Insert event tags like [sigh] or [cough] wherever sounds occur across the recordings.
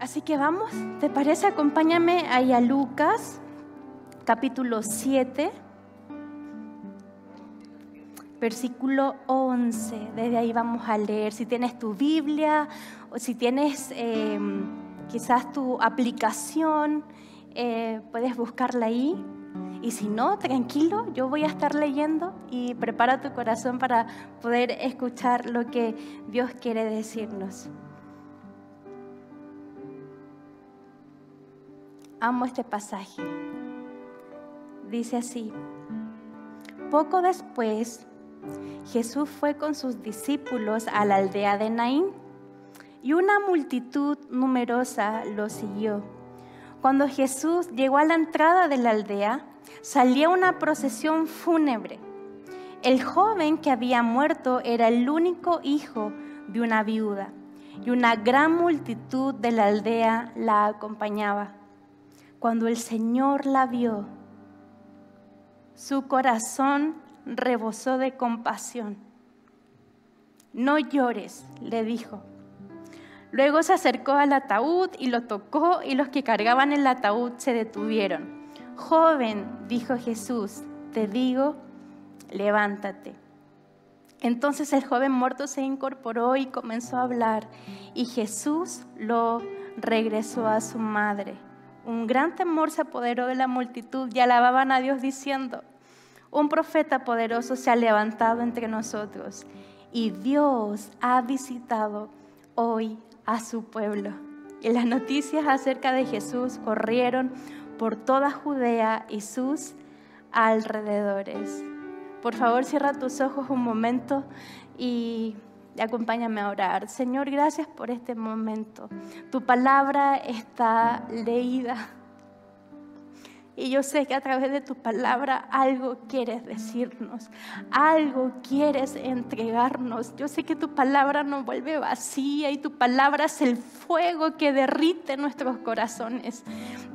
Así que vamos, ¿te parece? Acompáñame ahí a Lucas, capítulo 7, versículo 11. Desde ahí vamos a leer. Si tienes tu Biblia o si tienes em, quizás tu aplicación, eh, puedes buscarla ahí. Y si no, tranquilo, yo voy a estar leyendo y prepara tu corazón para poder escuchar lo que Dios quiere decirnos. Amo este pasaje. Dice así, poco después Jesús fue con sus discípulos a la aldea de Naín y una multitud numerosa lo siguió. Cuando Jesús llegó a la entrada de la aldea, salía una procesión fúnebre. El joven que había muerto era el único hijo de una viuda y una gran multitud de la aldea la acompañaba. Cuando el Señor la vio, su corazón rebosó de compasión. No llores, le dijo. Luego se acercó al ataúd y lo tocó y los que cargaban el ataúd se detuvieron. Joven, dijo Jesús, te digo, levántate. Entonces el joven muerto se incorporó y comenzó a hablar y Jesús lo regresó a su madre. Un gran temor se apoderó de la multitud y alababan a Dios diciendo, un profeta poderoso se ha levantado entre nosotros y Dios ha visitado hoy a su pueblo. Y las noticias acerca de Jesús corrieron por toda Judea y sus alrededores. Por favor, cierra tus ojos un momento y acompáñame a orar. Señor, gracias por este momento. Tu palabra está leída y yo sé que a través de tu palabra algo quieres decirnos, algo quieres entregarnos. Yo sé que tu palabra no vuelve vacía y tu palabra es el fuego que derrite nuestros corazones.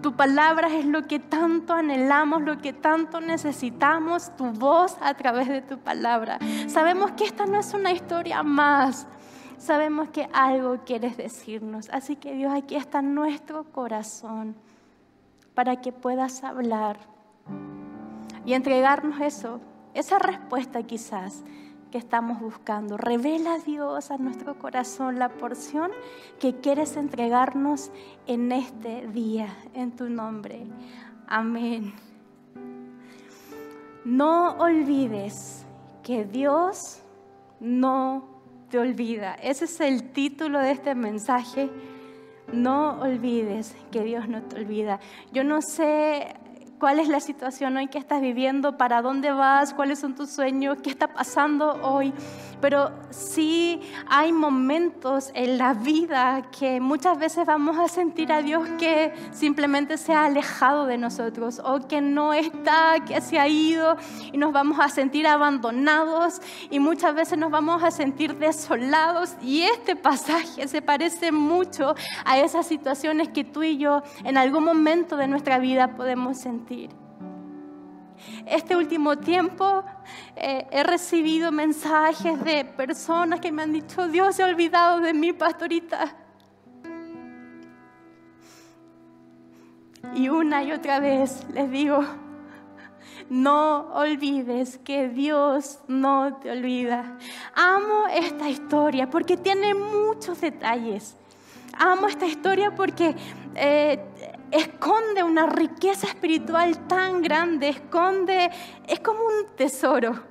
Tu palabra es lo que tanto anhelamos, lo que tanto necesitamos, tu voz a través de tu palabra. Sabemos que esta no es una historia más. Sabemos que algo quieres decirnos. Así que Dios, aquí está nuestro corazón para que puedas hablar y entregarnos eso, esa respuesta quizás que estamos buscando. Revela Dios a nuestro corazón la porción que quieres entregarnos en este día, en tu nombre. Amén. No olvides que Dios no te olvida. Ese es el título de este mensaje no olvides que Dios no te olvida. Yo no sé cuál es la situación hoy que estás viviendo, para dónde vas, cuáles son tus sueños, qué está pasando hoy. Pero sí hay momentos en la vida que muchas veces vamos a sentir a Dios que simplemente se ha alejado de nosotros o que no está, que se ha ido y nos vamos a sentir abandonados y muchas veces nos vamos a sentir desolados. Y este pasaje se parece mucho a esas situaciones que tú y yo en algún momento de nuestra vida podemos sentir. Este último tiempo eh, he recibido mensajes de personas que me han dicho, Dios se ha olvidado de mí, pastorita. Y una y otra vez les digo, no olvides que Dios no te olvida. Amo esta historia porque tiene muchos detalles. Amo esta historia porque eh, esconde una riqueza espiritual tan grande, esconde, es como un tesoro.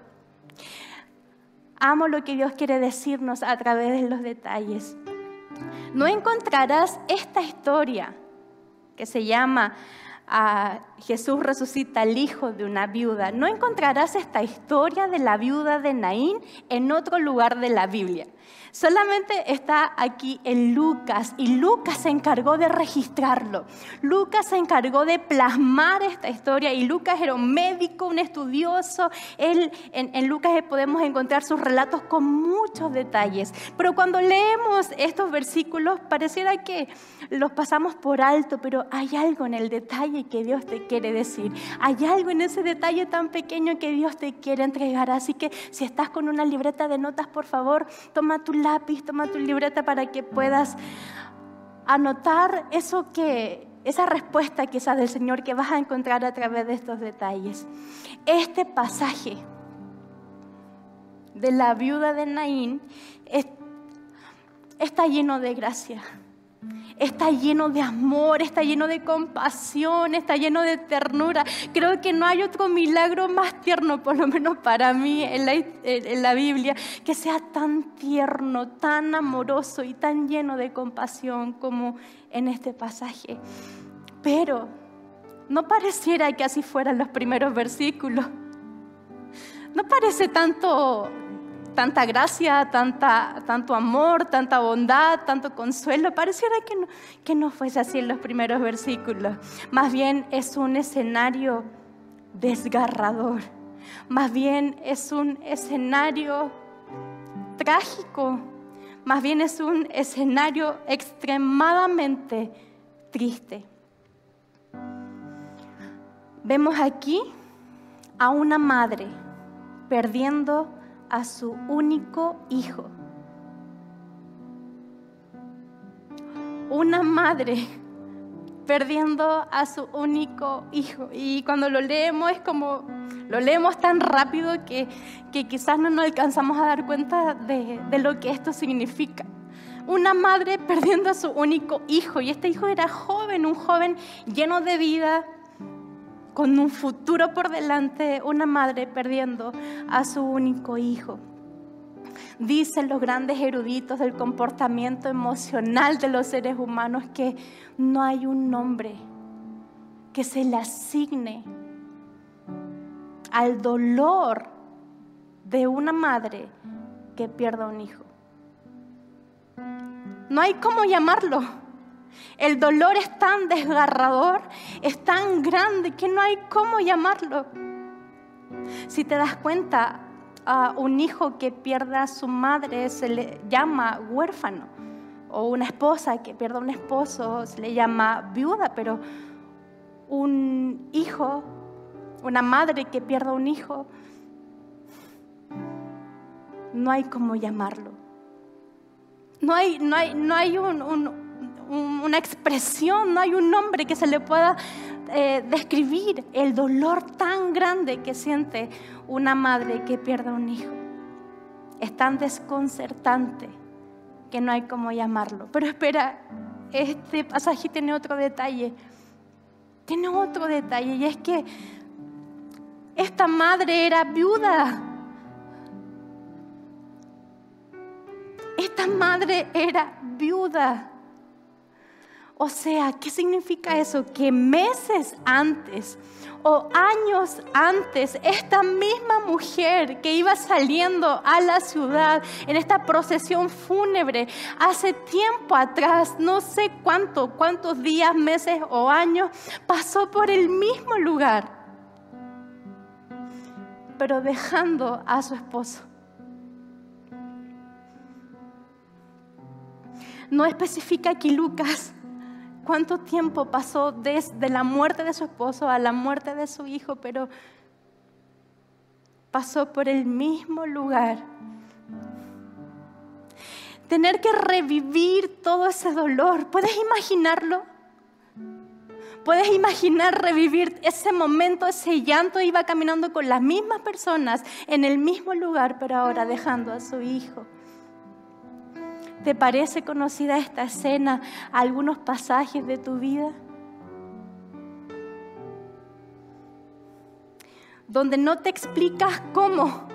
Amo lo que Dios quiere decirnos a través de los detalles. No encontrarás esta historia que se llama ah, Jesús resucita al hijo de una viuda. No encontrarás esta historia de la viuda de Naín en otro lugar de la Biblia. Solamente está aquí en Lucas y Lucas se encargó de registrarlo. Lucas se encargó de plasmar esta historia y Lucas era un médico, un estudioso. Él, en, en Lucas podemos encontrar sus relatos con muchos detalles. Pero cuando leemos estos versículos pareciera que los pasamos por alto, pero hay algo en el detalle que Dios te quiere decir. Hay algo en ese detalle tan pequeño que Dios te quiere entregar. Así que si estás con una libreta de notas, por favor, toma tu lápiz, toma tu libreta para que puedas a notar eso que, esa respuesta quizás del Señor que vas a encontrar a través de estos detalles. Este pasaje de la viuda de Naín está lleno de gracia está lleno de amor, está lleno de compasión, está lleno de ternura. Creo que no hay otro milagro más tierno, por lo menos para mí en la, Biblia, que sea tan tierno, tan amoroso y tan lleno de compasión como en este pasaje. Pero no pareciera que así fueran los primeros versículos. No parece tanto tanta gracia, tanta, tanto amor, tanta bondad, tanto consuelo. Pareciera que no, que no fuese así en los primeros versículos. Más bien es un escenario desgarrador. Más bien es un escenario trágico. Más bien es un escenario extremadamente triste. Vemos aquí a una madre perdiendo a su único hijo. Una madre [laughs] perdiendo a su único hijo. Y cuando lo leemos es como, lo leemos tan rápido que, que quizás no nos alcanzamos a dar cuenta de, de lo que esto significa. Una madre perdiendo a su único hijo. Y este hijo era joven, un joven lleno de vida, con un futuro por delante, una madre perdiendo a su único hijo. Dicen los grandes eruditos del comportamiento emocional de los seres humanos que no hay un nombre que se le asigne al dolor de una madre que pierda un hijo. No hay cómo llamarlo. El dolor es tan desgarrador, es tan grande que no hay cómo llamarlo. Si te das cuenta, a un hijo que pierda a su madre se le llama huérfano. O una esposa que pierda a un esposo se le llama viuda, pero un hijo, una madre que pierda un hijo, no hay cómo llamarlo. No hay, no hay, no hay un, una expresión, no hay un nombre que se le pueda eh, describir el dolor tan grande que siente una madre que pierde un hijo. Es tan desconcertante que no hay cómo llamarlo. Pero espera, este pasaje tiene otro detalle. Tiene otro detalle y es que esta madre era viuda. Esta madre era viuda. O sea, ¿qué significa eso? Que meses antes o años antes, esta misma mujer que iba saliendo a la ciudad en esta procesión fúnebre, hace tiempo atrás, no sé cuánto, cuántos días, meses o años, pasó por el mismo lugar, pero dejando a su esposo. No especifica aquí Lucas cuánto tiempo pasó desde la muerte de su esposo a la muerte de su hijo, pero pasó por el mismo lugar. Tener que revivir todo ese dolor, ¿puedes imaginarlo? ¿Puedes imaginar revivir ese momento, ese llanto? Iba caminando con las mismas personas en el mismo lugar, pero ahora dejando a su hijo. ¿Te parece conocida esta escena, algunos pasajes de tu vida? Donde no te explicas cómo,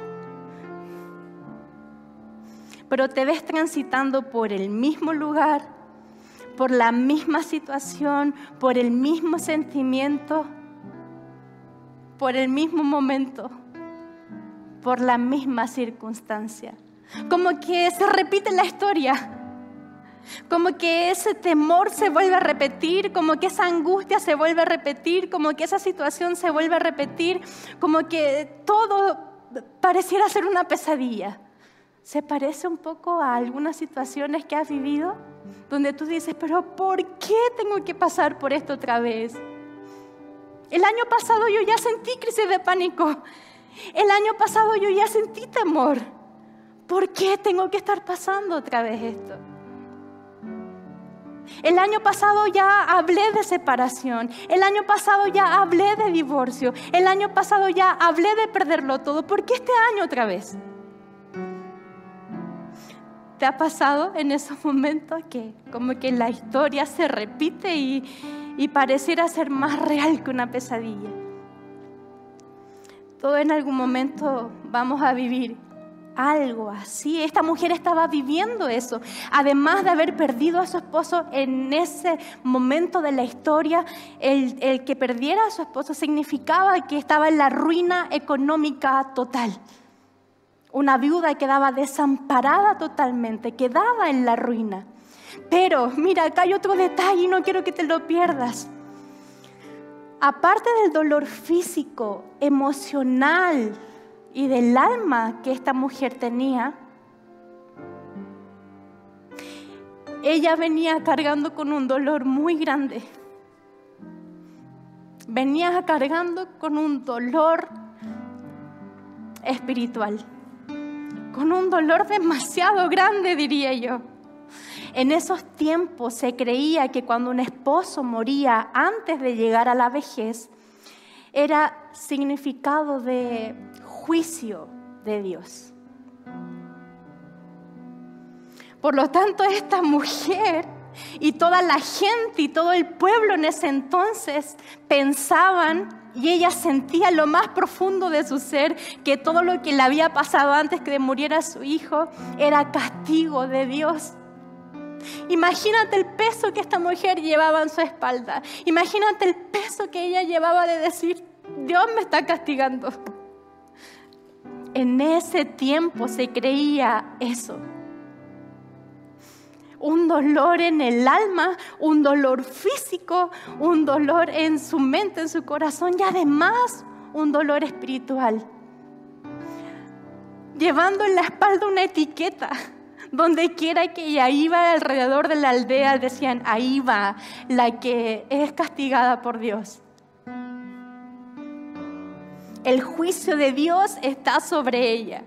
pero te ves transitando por el mismo lugar, por la misma situación, por el mismo sentimiento, por el mismo momento, por la misma circunstancia. Como que se repite la historia. Como que ese temor se vuelve a repetir, como que esa angustia se vuelve a repetir, como que esa situación se vuelve a repetir, como que todo pareciera ser una pesadilla. ¿Se parece un poco a algunas situaciones que has vivido? Donde tú dices, pero ¿por qué tengo que pasar por esto otra vez? El año pasado yo ya sentí crisis de pánico. El año pasado yo ya sentí temor. ¿Por qué tengo que estar pasando otra vez esto? El año pasado ya hablé de separación. El año pasado ya hablé de divorcio. El año pasado ya hablé de perderlo todo. ¿Por qué este año otra vez? ¿Te ha pasado en esos momentos que como que la historia se repite y, y pareciera ser más real que una pesadilla? Todo en algún momento vamos a vivir algo así. Esta mujer estaba viviendo eso. Además de haber perdido a su esposo en ese momento de la historia, el, que perdiera a su esposo significaba que estaba en la ruina económica total. Una viuda quedaba desamparada totalmente, quedaba en la ruina. Pero mira, acá hay otro detalle y no quiero que te lo pierdas. Aparte del dolor físico, emocional, y del alma que esta mujer tenía, ella venía cargando con un dolor muy grande. Venía cargando con un dolor espiritual, con un dolor demasiado grande, diría yo. En esos tiempos se creía que cuando un esposo moría antes de llegar a la vejez, era significado de juicio de Dios. Por lo tanto, esta mujer y toda la gente y todo el pueblo en ese entonces pensaban y ella sentía lo más profundo de su ser que todo lo que le había pasado antes que muriera su hijo era castigo de Dios. Imagínate el peso que esta mujer llevaba en su espalda. Imagínate el peso que ella llevaba de decir, Dios me está castigando. En ese tiempo se creía eso. Un dolor en el alma, un dolor físico, un dolor en su mente, en su corazón y además un dolor espiritual. Llevando en la espalda una etiqueta donde quiera que ella iba alrededor de la aldea, decían, ahí va la que es castigada por Dios. El juicio de Dios está sobre ella.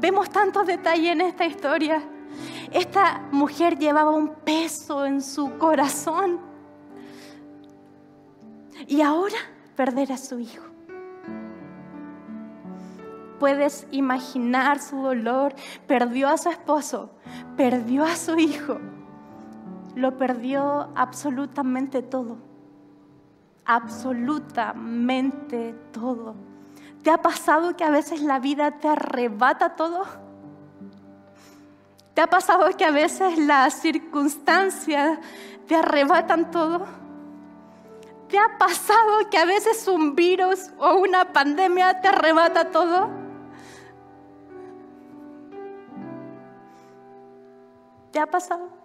Vemos tantos detalles en esta historia. Esta mujer llevaba un peso en su corazón. Y ahora perder a su hijo. Puedes imaginar su dolor. Perdió a su esposo, perdió a su hijo. Lo perdió absolutamente todo absolutamente todo. ¿Te ha pasado que a veces la vida te arrebata todo? ¿Te ha pasado que a veces las circunstancias te arrebatan todo? ¿Te ha pasado que a veces un virus o una pandemia te arrebata todo? ¿Te ha pasado?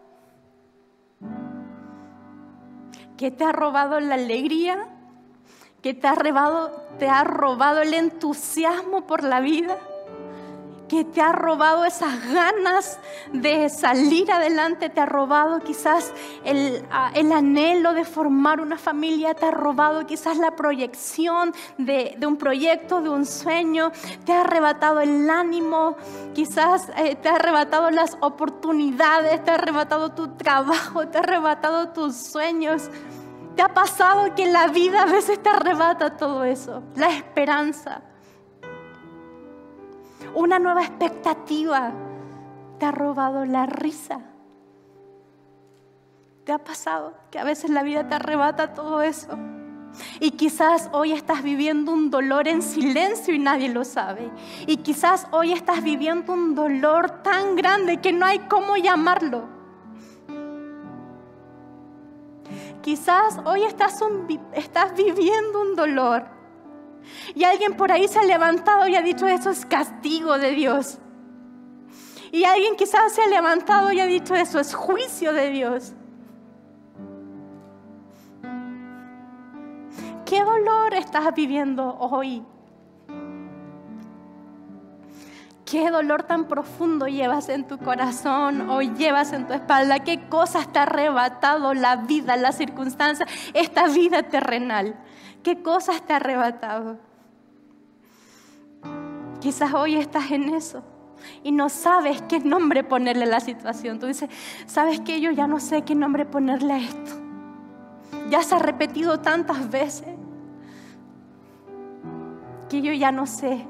Que te ha robado la alegría, que te ha robado, te ha robado el entusiasmo por la vida, que te ha robado esas ganas de salir adelante, te ha robado quizás el, el anhelo de formar una familia, te ha robado quizás la proyección de, de un proyecto, de un sueño, te ha arrebatado el ánimo, quizás eh, te ha arrebatado las oportunidades, te ha arrebatado tu trabajo, te ha arrebatado tus sueños. ¿Te ha pasado que la vida a veces te arrebata todo eso? La esperanza. Una nueva expectativa te ha robado la risa. ¿Te ha pasado que a veces la vida te arrebata todo eso? Y quizás hoy estás viviendo un dolor en silencio y nadie lo sabe. Y quizás hoy estás viviendo un dolor tan grande que no hay cómo llamarlo. Quizás hoy estás, estás viviendo un dolor y alguien por ahí se ha levantado y ha dicho eso es castigo de Dios. Y alguien quizás se ha levantado y ha dicho eso es juicio de Dios. ¿Qué dolor estás viviendo hoy? ¿Qué dolor tan profundo llevas en tu corazón o llevas en tu espalda? ¿Qué cosas te ha arrebatado la vida, la circunstancia, esta vida terrenal? ¿Qué cosas te ha arrebatado? Quizás hoy estás en eso. y no sabes qué nombre ponerle a la situación. Tú dices, ¿sabes qué? Yo ya no sé qué nombre ponerle a esto. Ya se ha repetido tantas veces que yo ya no sé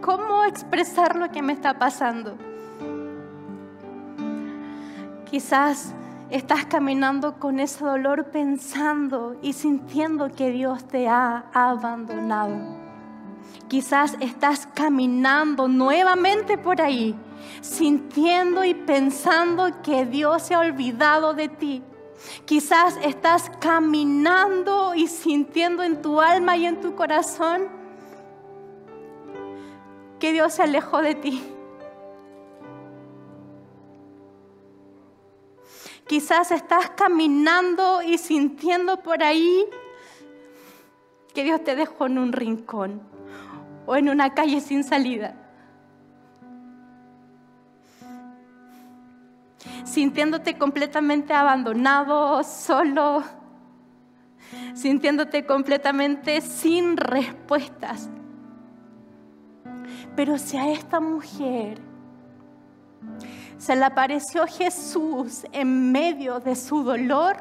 cómo expresar lo que me está pasando. Quizás estás caminando con ese dolor pensando y sintiendo que Dios te ha abandonado. Quizás estás caminando nuevamente por ahí, sintiendo y pensando que Dios se ha olvidado de ti. Quizás estás caminando y sintiendo en tu alma y en tu corazón que Dios se alejó de ti. Quizás estás caminando y sintiendo por ahí que Dios te dejó en un rincón o en una calle sin salida. Sintiéndote completamente abandonado, solo, sintiéndote completamente sin respuestas. Pero si a esta mujer se le apareció Jesús en medio de su dolor,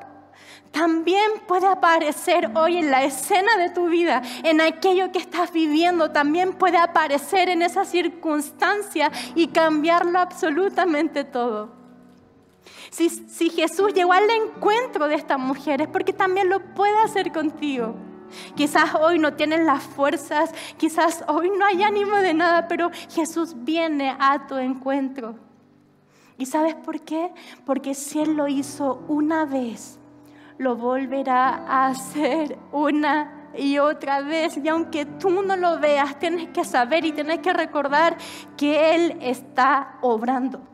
también puede aparecer hoy en la escena de tu vida, en aquello que estás viviendo, también puede aparecer en esa circunstancia y cambiarlo absolutamente todo. Si, si, Jesús llegó al encuentro de esta mujer es porque también lo puede hacer contigo. Quizás hoy no tienes las fuerzas, quizás hoy no hay ánimo de nada, pero Jesús viene a tu encuentro. ¿Y sabes por qué? Porque si Él lo hizo una vez, lo volverá a hacer una y otra vez. Y aunque tú no lo veas, tienes que saber y tienes que recordar que Él está obrando.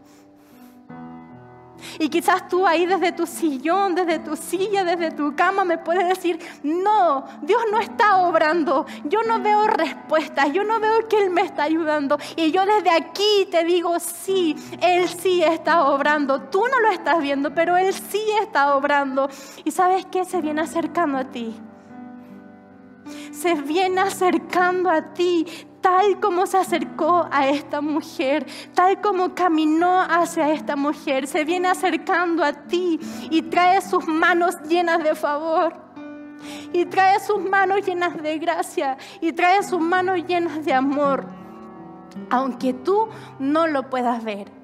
Y quizás tú ahí desde tu sillón, desde tu silla, desde tu cama me puedes decir, no, Dios no está obrando, yo no veo respuestas, yo no veo que Él me está ayudando. Y yo desde aquí te digo, sí, Él sí está obrando. Tú no lo estás viendo, pero Él sí está obrando. Y sabes qué? Se viene acercando a ti se viene acercando a ti tal como se acercó a esta mujer, tal como caminó hacia esta mujer, se viene acercando a ti y trae sus manos llenas de favor. Y trae sus manos llenas de gracia y trae sus manos llenas de amor, aunque tú no lo puedas ver.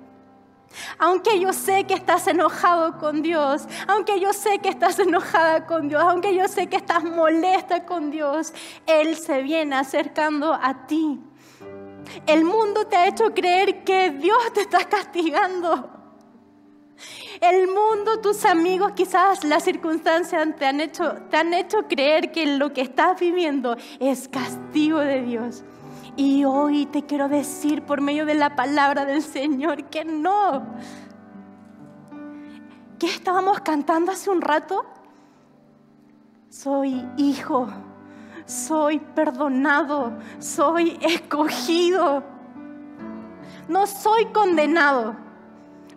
Aunque yo sé que estás enojado con Dios, aunque yo sé que estás enojada con Dios, aunque yo sé que estás molesta con Dios, Él se viene acercando a ti. El mundo te ha hecho creer que Dios te está castigando. El mundo, tus amigos, quizás las circunstancias te han hecho, te han hecho creer que lo que estás viviendo es castigo de Dios. Y hoy te quiero decir por medio de la palabra del Señor que no. ¿Qué estábamos cantando hace un rato? Soy hijo, soy perdonado, soy escogido. No soy condenado,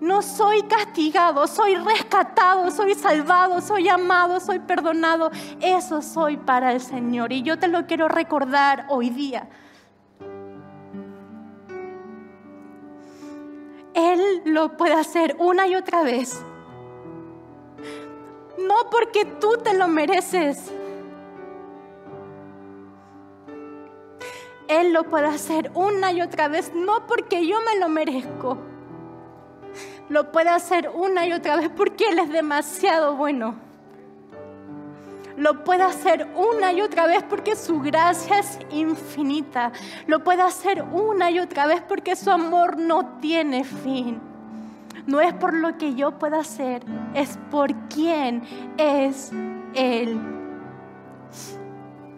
no soy castigado, soy rescatado, soy salvado, soy amado, soy perdonado. Eso soy para el Señor y yo te lo quiero recordar hoy día. Él lo puede hacer una y otra vez. No porque tú te lo mereces. Él lo puede hacer una y otra vez, no porque yo me lo merezco. Lo puede hacer una y otra vez porque Él es demasiado bueno lo puede hacer una y otra vez porque su gracia es infinita. Lo puede hacer una y otra vez porque su amor no tiene fin. No es por lo que yo pueda hacer, es por quién es Él.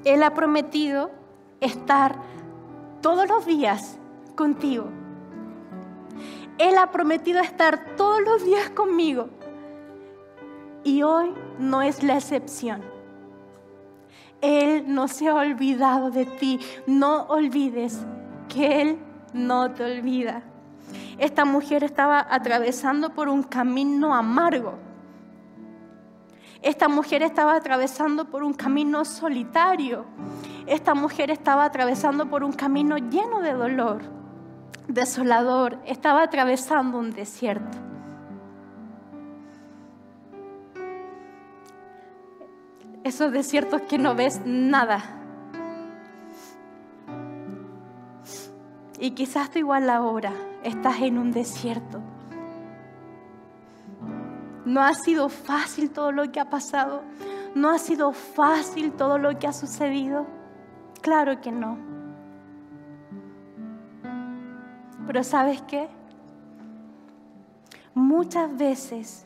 Él ha prometido estar todos los días contigo. Él ha prometido estar todos los días conmigo. Y hoy no es la excepción. Él no se ha olvidado de ti. No olvides que Él no te olvida. Esta mujer estaba atravesando por un camino amargo. Esta mujer estaba atravesando por un camino solitario. Esta mujer estaba atravesando por un camino lleno de dolor. desolador, estaba atravesando un desierto. Esos desiertos que no ves nada. Y quizás tú igual ahora estás en un desierto. No ha sido fácil todo lo que ha pasado. No ha sido fácil todo lo que ha sucedido. Claro que no. Pero sabes qué? Muchas veces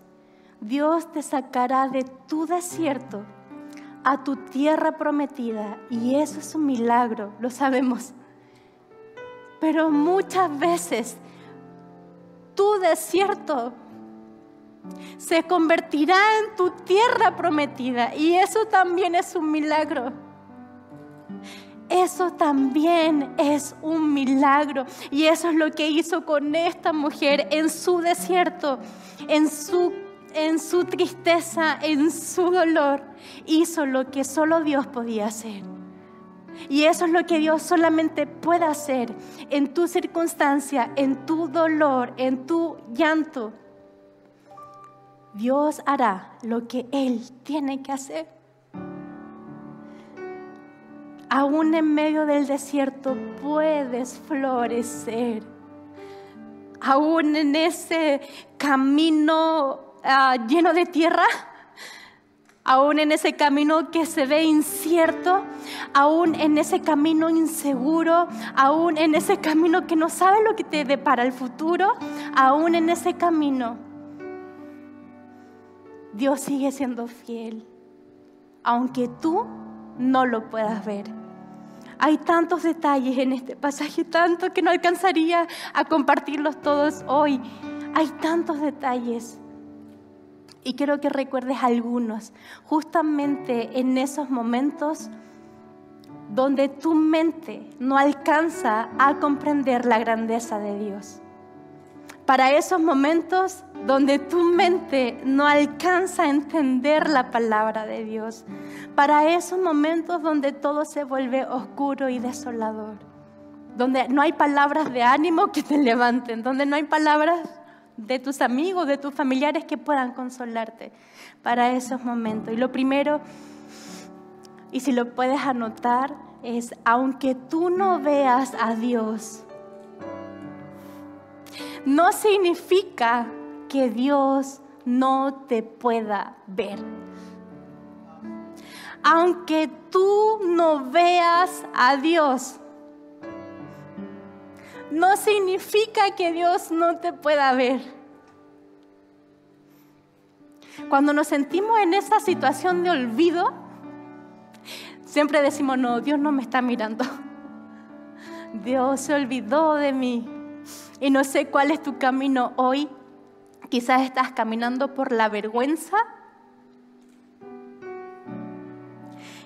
Dios te sacará de tu desierto a tu tierra prometida y eso es un milagro, lo sabemos. Pero muchas veces tu desierto se convertirá en tu tierra prometida y eso también es un milagro. Eso también es un milagro. Y eso es lo que hizo con esta mujer en su desierto, en su, en su tristeza, en su dolor. Hizo lo que solo Dios podía hacer. Y eso es lo que Dios solamente puede hacer en tu circunstancia, en tu dolor, en tu llanto. Dios hará lo que Él tiene que hacer aún en medio del desierto puedes florecer. Aún en ese camino ah, lleno de tierra, aún en ese camino que se ve incierto, aún en ese camino inseguro, aún en ese camino que no sabe lo que te depara el futuro, aún en ese camino, Dios sigue siendo fiel, aunque tú no lo puedas ver. Hay tantos detalles en este pasaje, tanto que no alcanzaría a compartirlos todos hoy. Hay tantos detalles. Y quiero que recuerdes algunos, justamente en esos momentos donde tu mente no alcanza a comprender la grandeza de Dios. Para esos momentos donde tu mente no alcanza a entender la palabra de Dios. Para esos momentos donde todo se vuelve oscuro y desolador. Donde no hay palabras de ánimo que te levanten. Donde no hay palabras de tus amigos, de tus familiares que puedan consolarte. Para esos momentos. Y lo primero, y si lo puedes anotar, es aunque tú no veas a Dios, no significa que Dios no te pueda ver. Aunque tú no veas a Dios, no significa que Dios no te pueda ver. Cuando nos sentimos en esa situación de olvido, siempre decimos, no, Dios no me está mirando. Dios se olvidó de mí. Y no sé cuál es tu camino hoy, Quizás estás caminando por la vergüenza.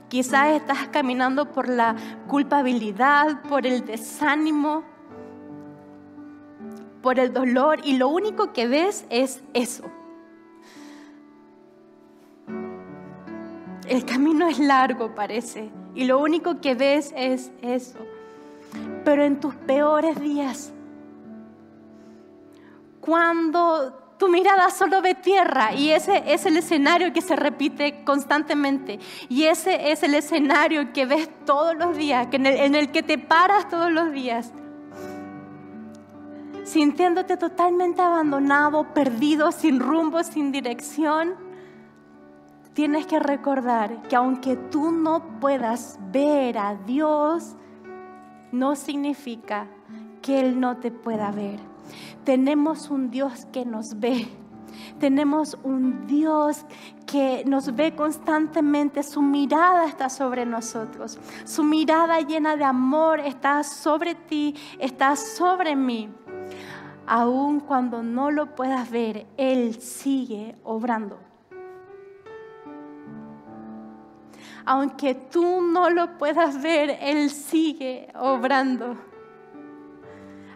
Quizás estás caminando por la culpabilidad, por el desánimo, por el dolor y lo único que ves es eso. El camino es largo, parece, y lo único que ves es eso. Pero en tus peores días, cuando tu mirada solo ve tierra y ese es el escenario que se repite constantemente. Y ese es el escenario que ves todos los días, en, el, en el que te paras todos los días. Sintiéndote totalmente abandonado, perdido, sin rumbo, sin dirección. Tienes que recordar que aunque tú no puedas ver a Dios, no significa que Él no te pueda ver. Tenemos un Dios que nos ve. Tenemos un Dios que nos ve constantemente. Su mirada está sobre nosotros. Su mirada llena de amor está sobre ti, está sobre mí. Aun cuando no lo puedas ver, Él sigue obrando. Aunque tú no lo puedas ver, Él sigue obrando.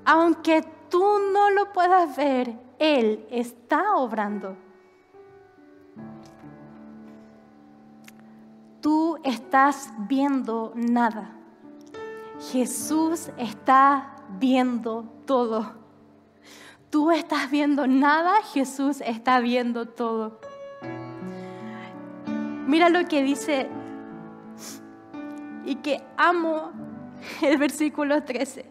Aunque tú no lo puedas ver, Él está obrando. Tú estás viendo nada. Jesús está viendo todo. Tú estás viendo nada, Jesús está viendo todo. Mira lo que dice y que amo el versículo 13.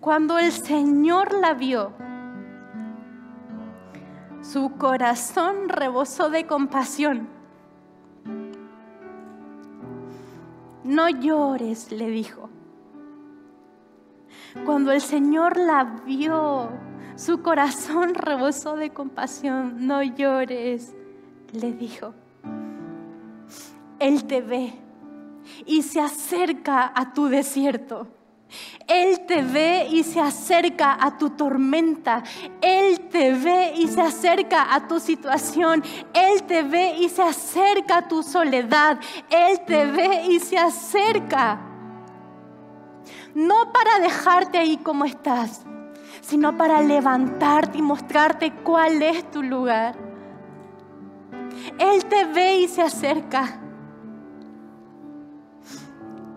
Cuando el Señor la vio, su corazón rebosó de compasión. No llores, le dijo. Cuando el Señor la vio, su corazón [laughs] rebosó de compasión. No llores, le dijo. Él te ve y se acerca a tu desierto. Él te ve y se acerca a tu tormenta. Él te ve y se acerca a tu situación. Él te ve y se acerca a tu soledad. Él te ve y se acerca. No para dejarte ahí como estás, sino para levantarte y mostrarte cuál es tu lugar. Él te ve y se acerca.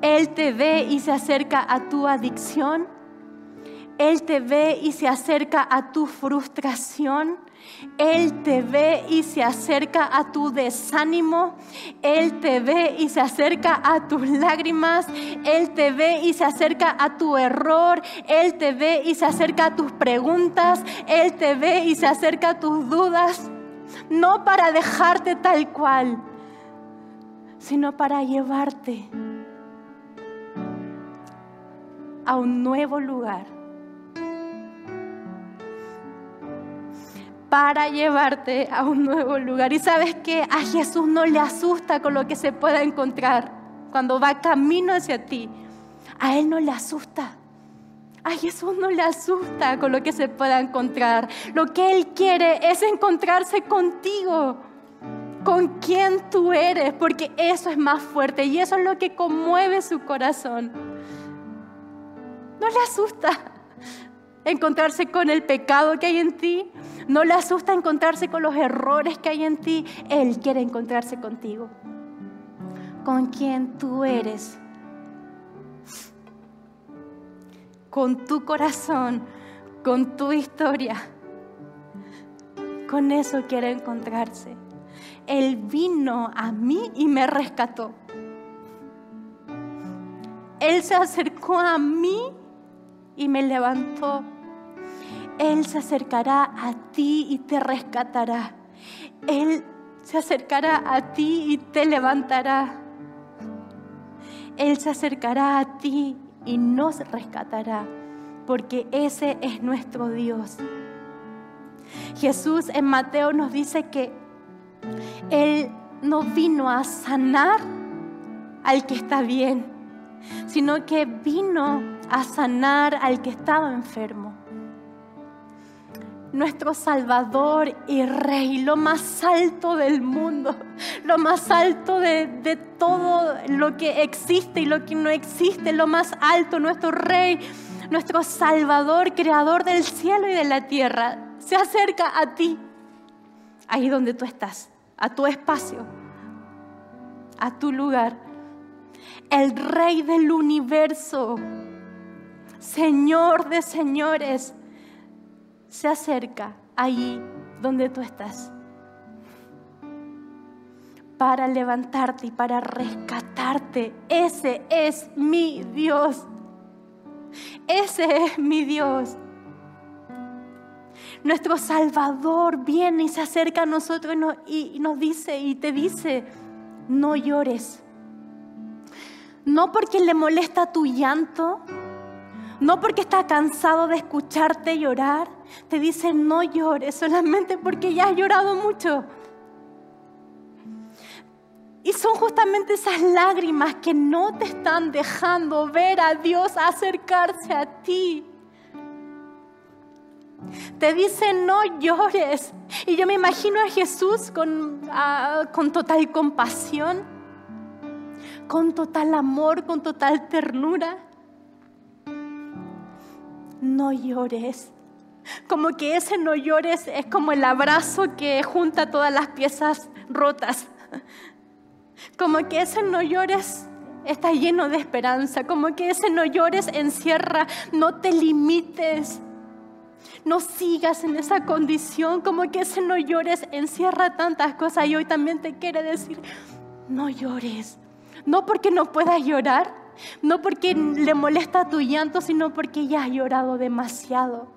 Él te ve y se acerca a tu adicción. Él te ve y se acerca a tu frustración. Él te ve y se acerca a tu desánimo. Él te ve y se acerca a tus lágrimas. Él te ve y se acerca a tu error. Él te ve y se acerca a tus preguntas. Él te ve y se acerca a tus dudas. No para dejarte tal cual, sino para llevarte a un nuevo lugar. Para llevarte a un nuevo lugar. Y sabes que a Jesús no le asusta con lo que se pueda encontrar cuando va camino hacia ti. A Él no le asusta. A Jesús no le asusta con lo que se pueda encontrar. Lo que Él quiere es encontrarse contigo, con quien tú eres, porque eso es más fuerte y eso es lo que conmueve su corazón. No le asusta encontrarse con el pecado que hay en ti. No le asusta encontrarse con los errores que hay en ti. Él quiere encontrarse contigo. Con quien tú eres. Con tu corazón. Con tu historia. Con eso quiere encontrarse. Él vino a mí y me rescató. Él se acercó a mí y me levantó. Él se acercará a ti y te rescatará. Él se acercará a ti y te levantará. Él se acercará a ti y nos rescatará, porque ese es nuestro Dios. Jesús en Mateo nos dice que Él no vino a sanar al que está bien, sino que vino a sanar al que estaba enfermo. Nuestro Salvador y Rey, lo más alto del mundo, lo más alto de, de, todo lo que existe y lo que no existe, lo más alto, nuestro Rey, nuestro Salvador, Creador del cielo y de la tierra, se acerca a ti, ahí donde tú estás, a tu espacio, a tu lugar. El Rey del universo, Señor de señores, se acerca allí donde tú estás para levantarte y para rescatarte. Ese es mi Dios. Ese es mi Dios. Nuestro Salvador viene y se acerca a nosotros y nos, y nos dice y te dice, no llores no porque le molesta tu llanto, no porque está cansado de escucharte llorar, te dice no llores [laughs] solamente porque ya has llorado mucho. Y son justamente esas lágrimas que no te están dejando ver a Dios acercarse a ti. Te dice no llores. Y yo me imagino a Jesús con, con total compasión con total amor, con total ternura. No llores. Como que ese no llores es como el abrazo que junta todas las piezas rotas. Como que ese no llores está lleno de esperanza, como que ese no llores encierra, no te limites. No sigas en esa condición, como que ese no llores encierra tantas cosas y hoy también te quiere decir, no llores. No porque no puedas llorar, no porque le molesta tu llanto, sino porque ya has llorado demasiado.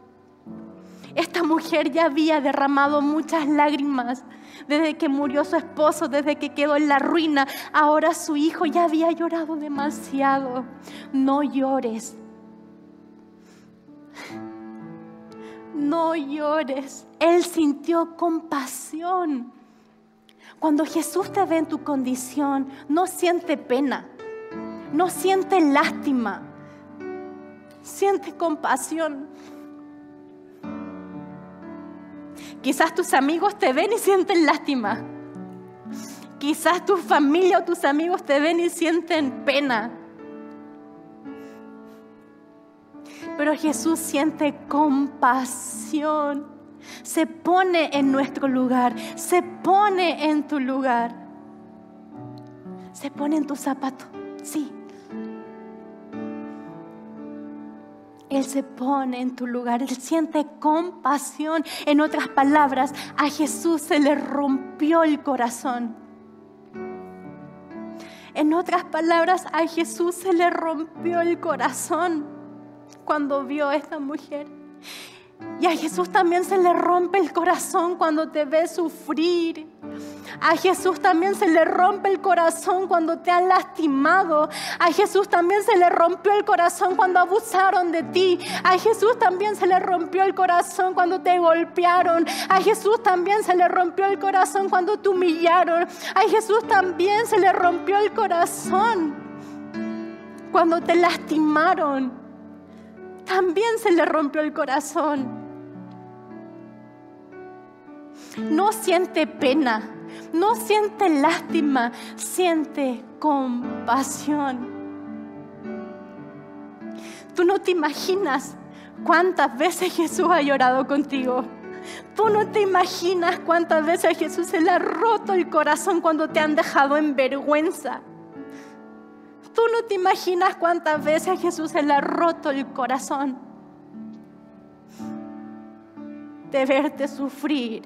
Esta mujer ya había derramado muchas lágrimas desde que murió su esposo, desde que quedó en la ruina. Ahora su hijo ya había llorado demasiado. No llores. No llores. Él sintió compasión. Cuando Jesús te ve en tu condición, no siente pena, no siente lástima, siente compasión. Quizás tus amigos te ven y sienten lástima. Quizás tu familia o tus amigos te ven y sienten pena. Pero Jesús siente compasión. Se pone en nuestro lugar. Se pone en tu lugar. Se pone en tu zapato. Sí. Él se pone en tu lugar, Él siente compasión. En otras palabras, a Jesús se le rompió el corazón. En otras palabras, a Jesús se le rompió el corazón cuando vio a esta mujer. Y a Jesús también se le rompe el corazón cuando te ve sufrir. A Jesús también se le rompe el corazón cuando te han lastimado. A Jesús también se le rompió el corazón cuando abusaron de ti. A Jesús también se le rompió el corazón cuando te golpearon. A Jesús también se le rompió el corazón cuando te humillaron. A Jesús también se le rompió el corazón cuando te lastimaron. También se le rompió el corazón no siente pena, no siente lástima, siente compasión. Tú no te imaginas cuántas veces Jesús ha llorado contigo. Tú no te imaginas cuántas veces Jesús se le ha roto el corazón cuando te han dejado en vergüenza. Tú no te imaginas cuántas veces Jesús se le ha roto el corazón de verte sufrir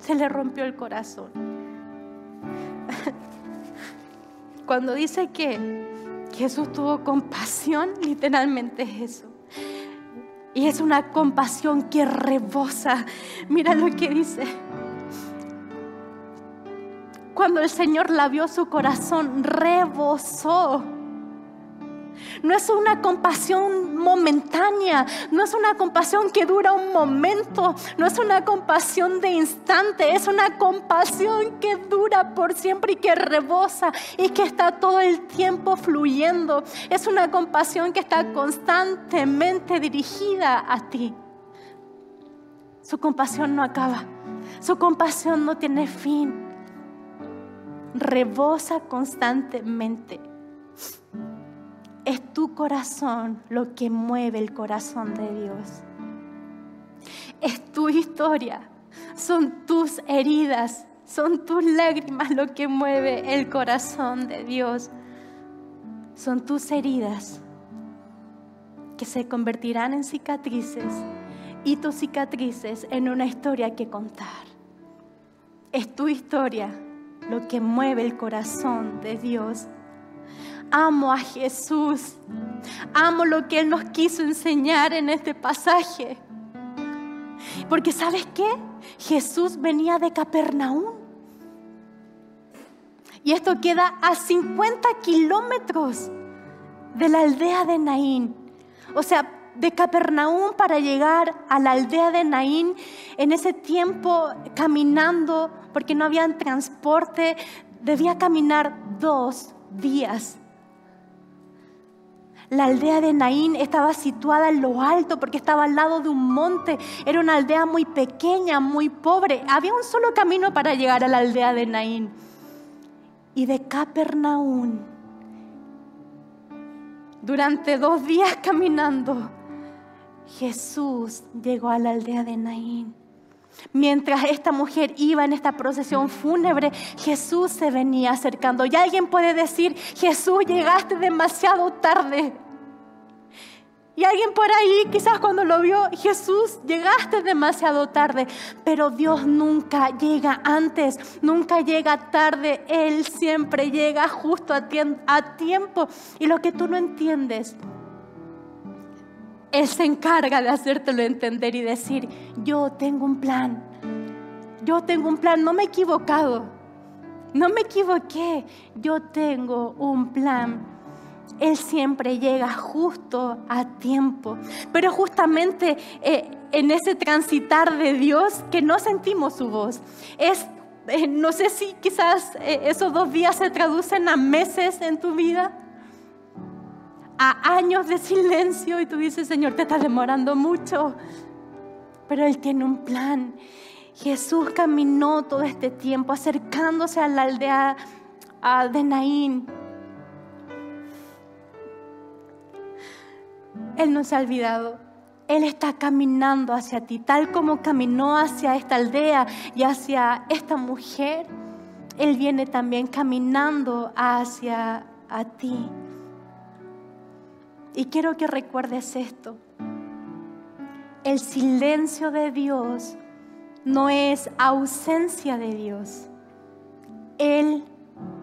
se le rompió el corazón. Cuando dice que Jesús tuvo compasión, literalmente es eso. Y es una compasión que rebosa. Mira lo que dice. Cuando el Señor la vio, su corazón rebosó no es una compasión momentánea, no es una compasión que dura un momento, no es una compasión de instante, es una compasión que dura por siempre y que rebosa y que está todo el tiempo fluyendo. Es una compasión que está constantemente dirigida a ti. Su compasión no acaba, su compasión no tiene fin, rebosa constantemente. Es tu corazón lo que mueve el corazón de Dios. Es tu historia, son tus heridas, son tus lágrimas lo que mueve el corazón de Dios. Son tus heridas que se convertirán en cicatrices y tus cicatrices en una historia que contar. Es tu historia lo que mueve el corazón de Dios amo a Jesús. Amo lo que Él nos quiso enseñar en este pasaje. Porque sabes qué? Jesús venía de Capernaum. Y esto queda a 50 kilómetros de la aldea de Naín. O sea, de Capernaum para llegar a la aldea de Naín, en ese tiempo caminando, porque no había transporte, debía caminar dos días. La aldea de Naín estaba situada en lo alto porque estaba al lado de un monte. Era una aldea muy pequeña, muy pobre. Había un solo camino para llegar a la aldea de Naín. Y de Capernaum, durante dos días caminando, Jesús llegó a la aldea de Naín. Mientras esta mujer iba en esta procesión fúnebre, Jesús se venía acercando. Y alguien puede decir, Jesús, llegaste demasiado tarde. Y alguien por ahí, quizás cuando lo vio, Jesús, llegaste demasiado tarde, pero Dios nunca llega antes, nunca llega tarde, Él siempre llega justo a, tiempo. Y lo que tú no entiendes, Él se encarga de hacértelo entender y decir, yo tengo un plan, yo tengo un plan, no me he equivocado, no me equivoqué, yo tengo un plan. Él siempre llega justo a tiempo. Pero justamente eh, en ese transitar de Dios que no sentimos su voz. Es, eh, no sé si quizás eh, esos dos días se traducen a meses en tu vida, a años de silencio y tú dices, Señor, te estás demorando mucho. Pero Él tiene un plan. Jesús caminó todo este tiempo acercándose a la aldea de Naín Él no se ha olvidado. Él está caminando hacia ti, tal como caminó hacia esta aldea y hacia esta mujer. Él viene también caminando hacia a ti. Y quiero que recuerdes esto. El silencio de Dios no es ausencia de Dios. Él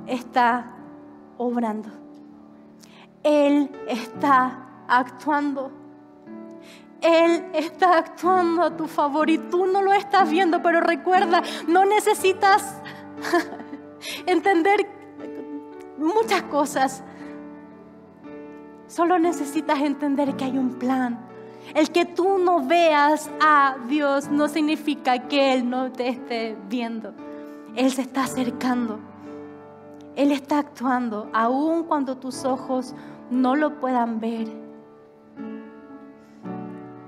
está obrando. Él está actuando. Él está actuando a tu favor y tú no lo estás viendo, pero recuerda, no necesitas [laughs] entender muchas cosas. Solo necesitas entender que hay un plan. El que tú no veas a Dios no significa que Él no te esté viendo. Él se está acercando. Él está actuando aun cuando tus ojos no lo puedan ver.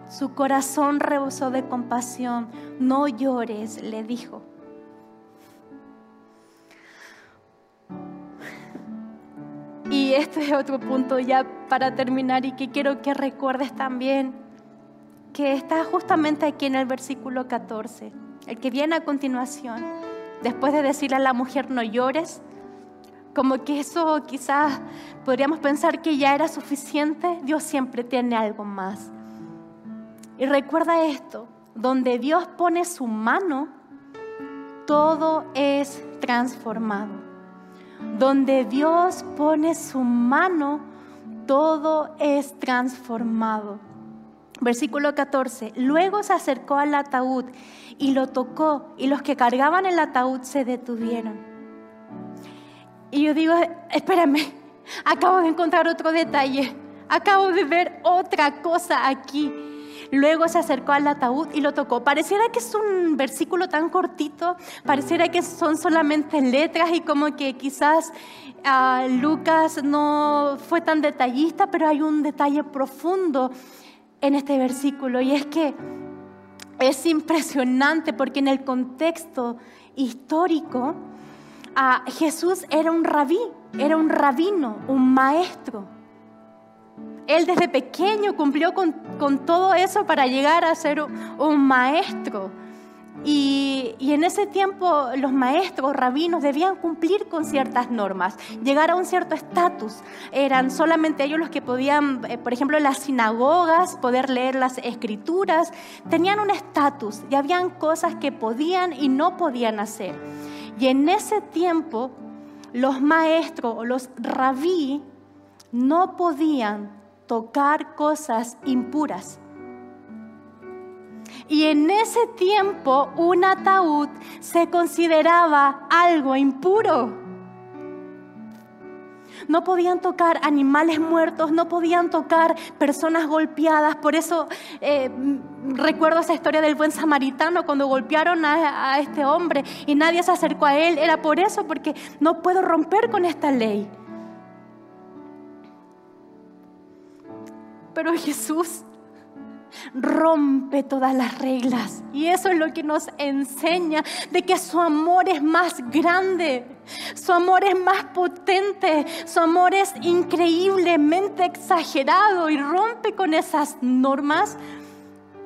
Su corazón rebosó de compasión. No llores, le dijo. Y este es otro punto ya para terminar y que quiero que recuerdes también, que está justamente aquí en el versículo 14, el que viene a continuación, después de decirle a la mujer no llores, como que eso quizás podríamos pensar que ya era suficiente, Dios siempre tiene algo más. Y recuerda esto, donde Dios pone su mano, todo es transformado. Donde Dios pone su mano, todo es transformado. Versículo 14. Luego se acercó al ataúd y lo tocó y los que cargaban el ataúd se detuvieron. Y yo digo, espérame, acabo de encontrar otro detalle, acabo de ver otra cosa aquí. Luego se acercó al ataúd y lo tocó. Pareciera que es un versículo tan cortito, pareciera que son solamente letras y como que quizás ah, Lucas no fue tan detallista, pero hay un detalle profundo en este versículo y es que es impresionante porque en el contexto histórico ah, Jesús era un rabí, era un rabino, un maestro. Él desde pequeño cumplió con, todo eso para llegar a ser un, maestro. Y, en ese tiempo los maestros, rabinos, debían cumplir con ciertas normas, llegar a un cierto estatus. Eran solamente ellos los que podían, eh, por ejemplo, las sinagogas, poder leer las escrituras. Tenían un estatus y habían cosas que podían y no podían hacer. Y en ese tiempo los maestros o los rabí no podían tocar cosas impuras. Y en ese tiempo un ataúd se consideraba algo impuro. No podían tocar animales muertos, no podían tocar personas golpeadas. Por eso eh, recuerdo esa historia del buen samaritano cuando golpearon a este hombre y nadie se acercó a él. Era por eso, porque no puedo romper con esta ley. Pero Jesús rompe todas las reglas. Y eso es lo que nos enseña de que su amor es más grande, su amor es más potente, su amor es increíblemente exagerado y rompe con esas normas,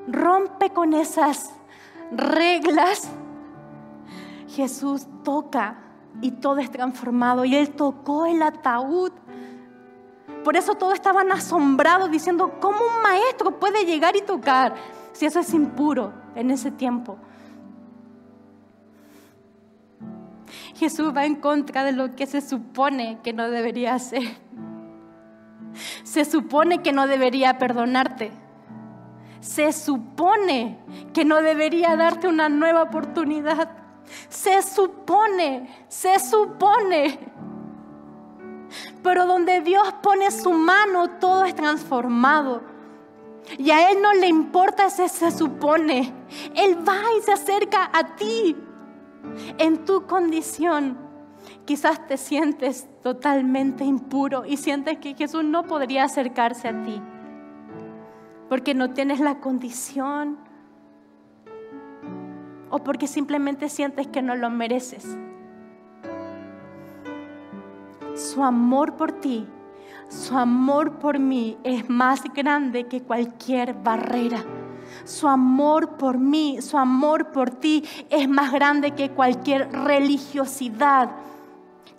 rompe con esas reglas, Jesús toca y todo es transformado. Y Él tocó el ataúd. Por eso todos estaban asombrados diciendo, ¿cómo un maestro puede llegar y tocar si eso es impuro en ese tiempo? Jesús va en contra de lo que se supone que no debería hacer. Se supone que no debería perdonarte. Se supone que no debería darte una nueva oportunidad. Se supone, se supone. Pero donde Dios pone su mano, todo es transformado. Y a Él no le importa ese se supone. Él va y se acerca a ti en tu condición. Quizás te sientes totalmente impuro y sientes que Jesús no podría acercarse a ti porque no tienes la condición o porque simplemente sientes que no lo mereces. Su amor por ti, su amor por mí es más grande que cualquier barrera. Su amor por mí, su amor por ti es más grande que cualquier religiosidad,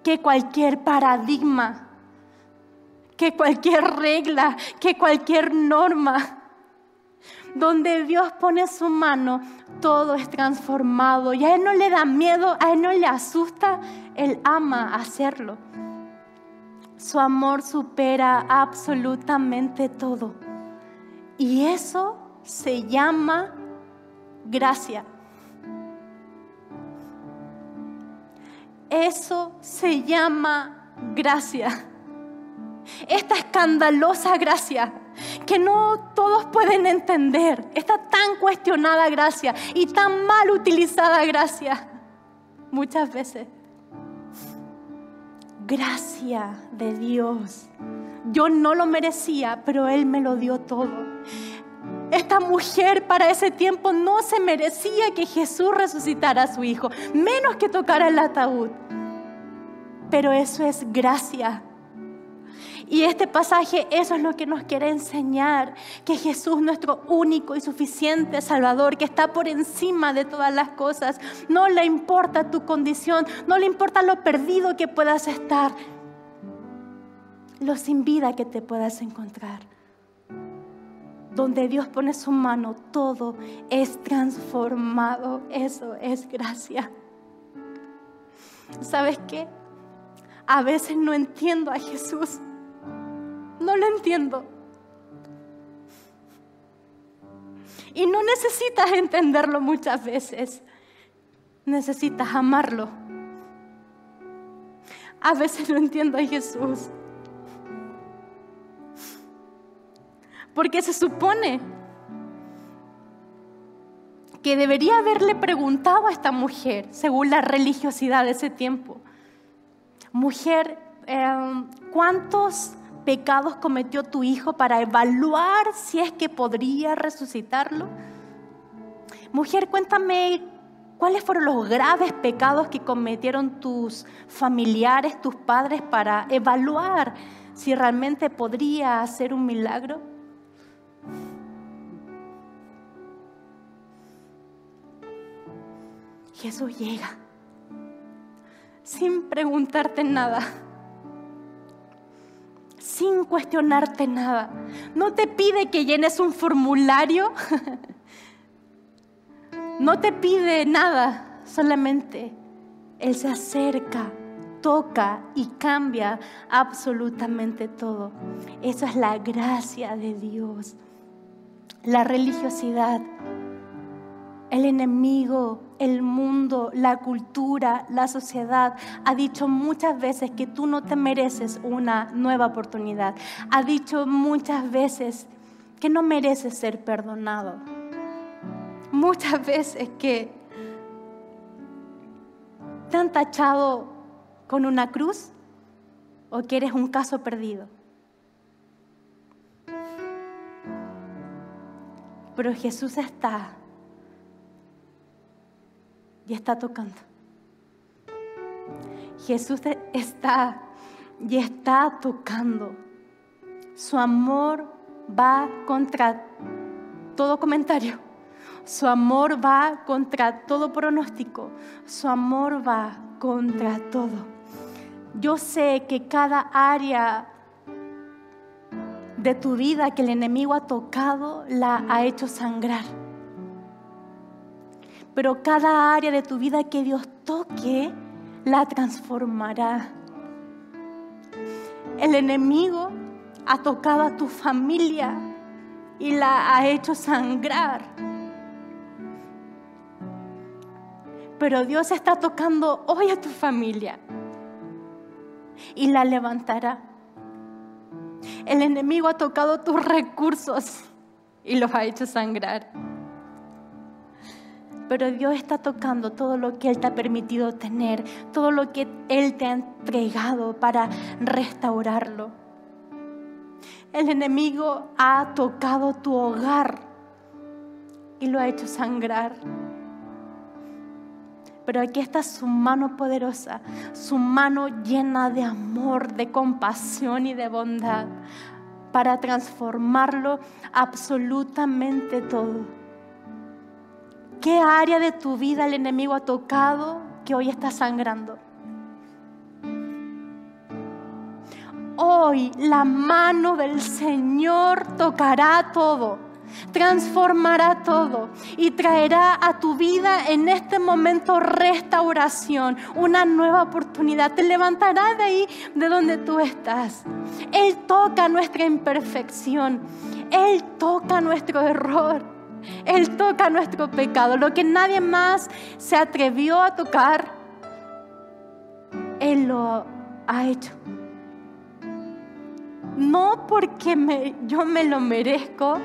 que cualquier paradigma, que cualquier regla, que cualquier norma. Donde Dios pone su mano, todo es transformado. Y a Él no le da miedo, a Él no le asusta, Él ama hacerlo. Su amor supera absolutamente todo. Y eso se llama gracia. Eso se llama gracia. Esta escandalosa gracia que no todos pueden entender. Esta tan cuestionada gracia y tan mal utilizada gracia muchas veces. Gracia de Dios. Yo no lo merecía, pero Él me lo dio todo. Esta mujer para ese tiempo no se merecía que Jesús resucitara a su hijo, menos que tocara el ataúd. Pero eso es gracia. Y este pasaje eso es lo que nos quiere enseñar, que Jesús, nuestro único y suficiente Salvador, que está por encima de todas las cosas, no le importa tu condición, no le importa lo perdido que puedas estar, lo sin vida que te puedas encontrar. Donde Dios pone su mano, todo es transformado. Eso es gracia. ¿Sabes qué? A veces no entiendo a Jesús. No lo entiendo. Y no necesitas entenderlo muchas veces. Necesitas amarlo. A veces no entiendo a Jesús. Porque se supone que debería haberle preguntado a esta mujer, según la religiosidad de ese tiempo, mujer, eh, ¿cuántos pecados cometió tu hijo para evaluar si es que podría resucitarlo? Mujer, cuéntame cuáles fueron los graves pecados que cometieron tus familiares, tus padres, para evaluar si realmente podría hacer un milagro. Jesús llega sin preguntarte nada sin cuestionarte nada. No te pide que llenes un formulario. [laughs] no te pide nada, solamente Él se acerca, toca y cambia absolutamente todo. Esa es la gracia de Dios. La religiosidad el enemigo, el mundo, la cultura, la sociedad ha dicho muchas veces que tú no te mereces una nueva oportunidad. Ha dicho muchas veces que no mereces ser perdonado. Muchas veces que te han tachado con una cruz o que eres un caso perdido. Pero Jesús está y está tocando. Jesús está y está tocando. Su amor va contra todo comentario. Su amor va contra todo pronóstico. Su amor va contra todo. Yo sé que cada área de tu vida que el enemigo ha tocado la ha hecho sangrar. Pero cada área de tu vida que Dios toque la transformará. El enemigo ha tocado a tu familia y la ha hecho sangrar. Pero Dios está tocando hoy a tu familia y la levantará. El enemigo ha tocado tus recursos y los ha hecho sangrar. Pero Dios está tocando todo lo que Él te ha permitido tener, todo lo que Él te ha entregado para restaurarlo. El enemigo ha tocado tu hogar y lo ha hecho sangrar. Pero aquí está su mano poderosa, su mano llena de amor, de compasión y de bondad para transformarlo absolutamente todo. ¿Qué área de tu vida el enemigo ha tocado que hoy está sangrando? Hoy la mano del Señor tocará todo transformará todo y traerá a tu vida en este momento restauración, una nueva oportunidad. Te levantará de ahí de donde tú estás. Él toca nuestra imperfección, Él toca nuestro error, Él toca nuestro pecado, lo que nadie más se atrevió a tocar, Él lo ha hecho no porque yo me lo merezco,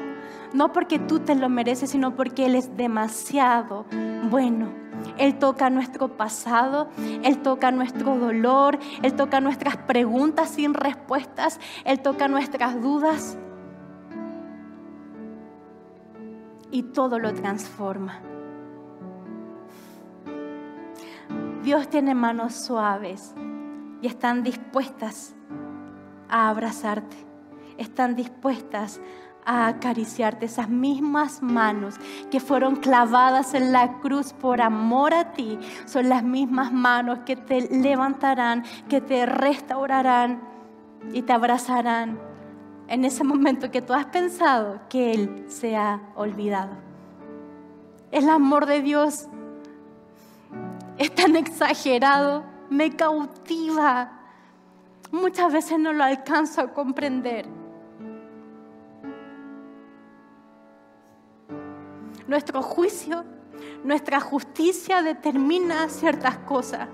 no porque tú te lo mereces, sino porque Él es demasiado bueno. Él toca nuestro pasado, Él toca nuestro dolor, Él toca nuestras preguntas sin respuestas, Él toca nuestras dudas y todo lo transforma. Dios tiene manos suaves y están dispuestas a abrazarte, están dispuestas a acariciarte esas mismas manos que fueron clavadas en la cruz por amor a ti. Son las mismas manos que te levantarán, que te restaurarán y te abrazarán en ese momento que tú has pensado que Él se ha olvidado. El amor de Dios es tan exagerado, me cautiva. Muchas veces no lo alcanzo a comprender Nuestro juicio, nuestra justicia determina ciertas cosas.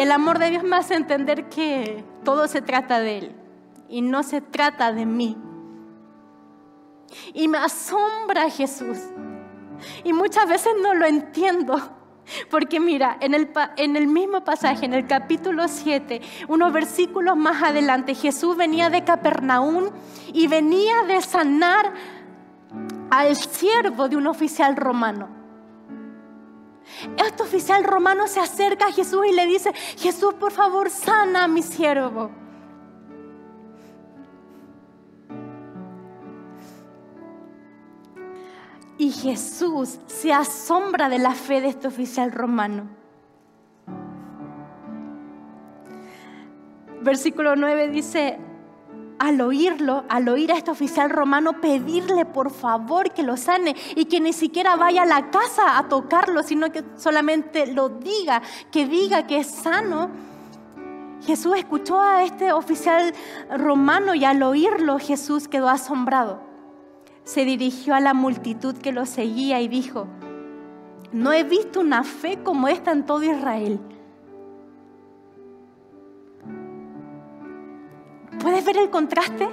El amor de Dios me hace entender que todo se trata de Él y no se trata de mí. Y me asombra Jesús. Y muchas veces no lo entiendo. Porque mira, en el, en el, mismo pasaje, en el capítulo 7, unos versículos más adelante, Jesús venía de Capernaum y venía de sanar al siervo de un oficial romano. Este oficial romano se acerca a Jesús y le dice, Jesús, por favor, sana a mi siervo. Y Jesús se asombra de la fe de este oficial romano. Versículo 9 dice, al oírlo, al oír a este oficial romano pedirle por favor que lo sane y que ni siquiera vaya a la casa a tocarlo, sino que solamente lo diga, que diga que es sano. Jesús escuchó a este oficial romano y al oírlo Jesús quedó asombrado. Se dirigió a la multitud que lo seguía y dijo, no he visto una fe como esta en todo Israel. ¿Puedes ver el contraste?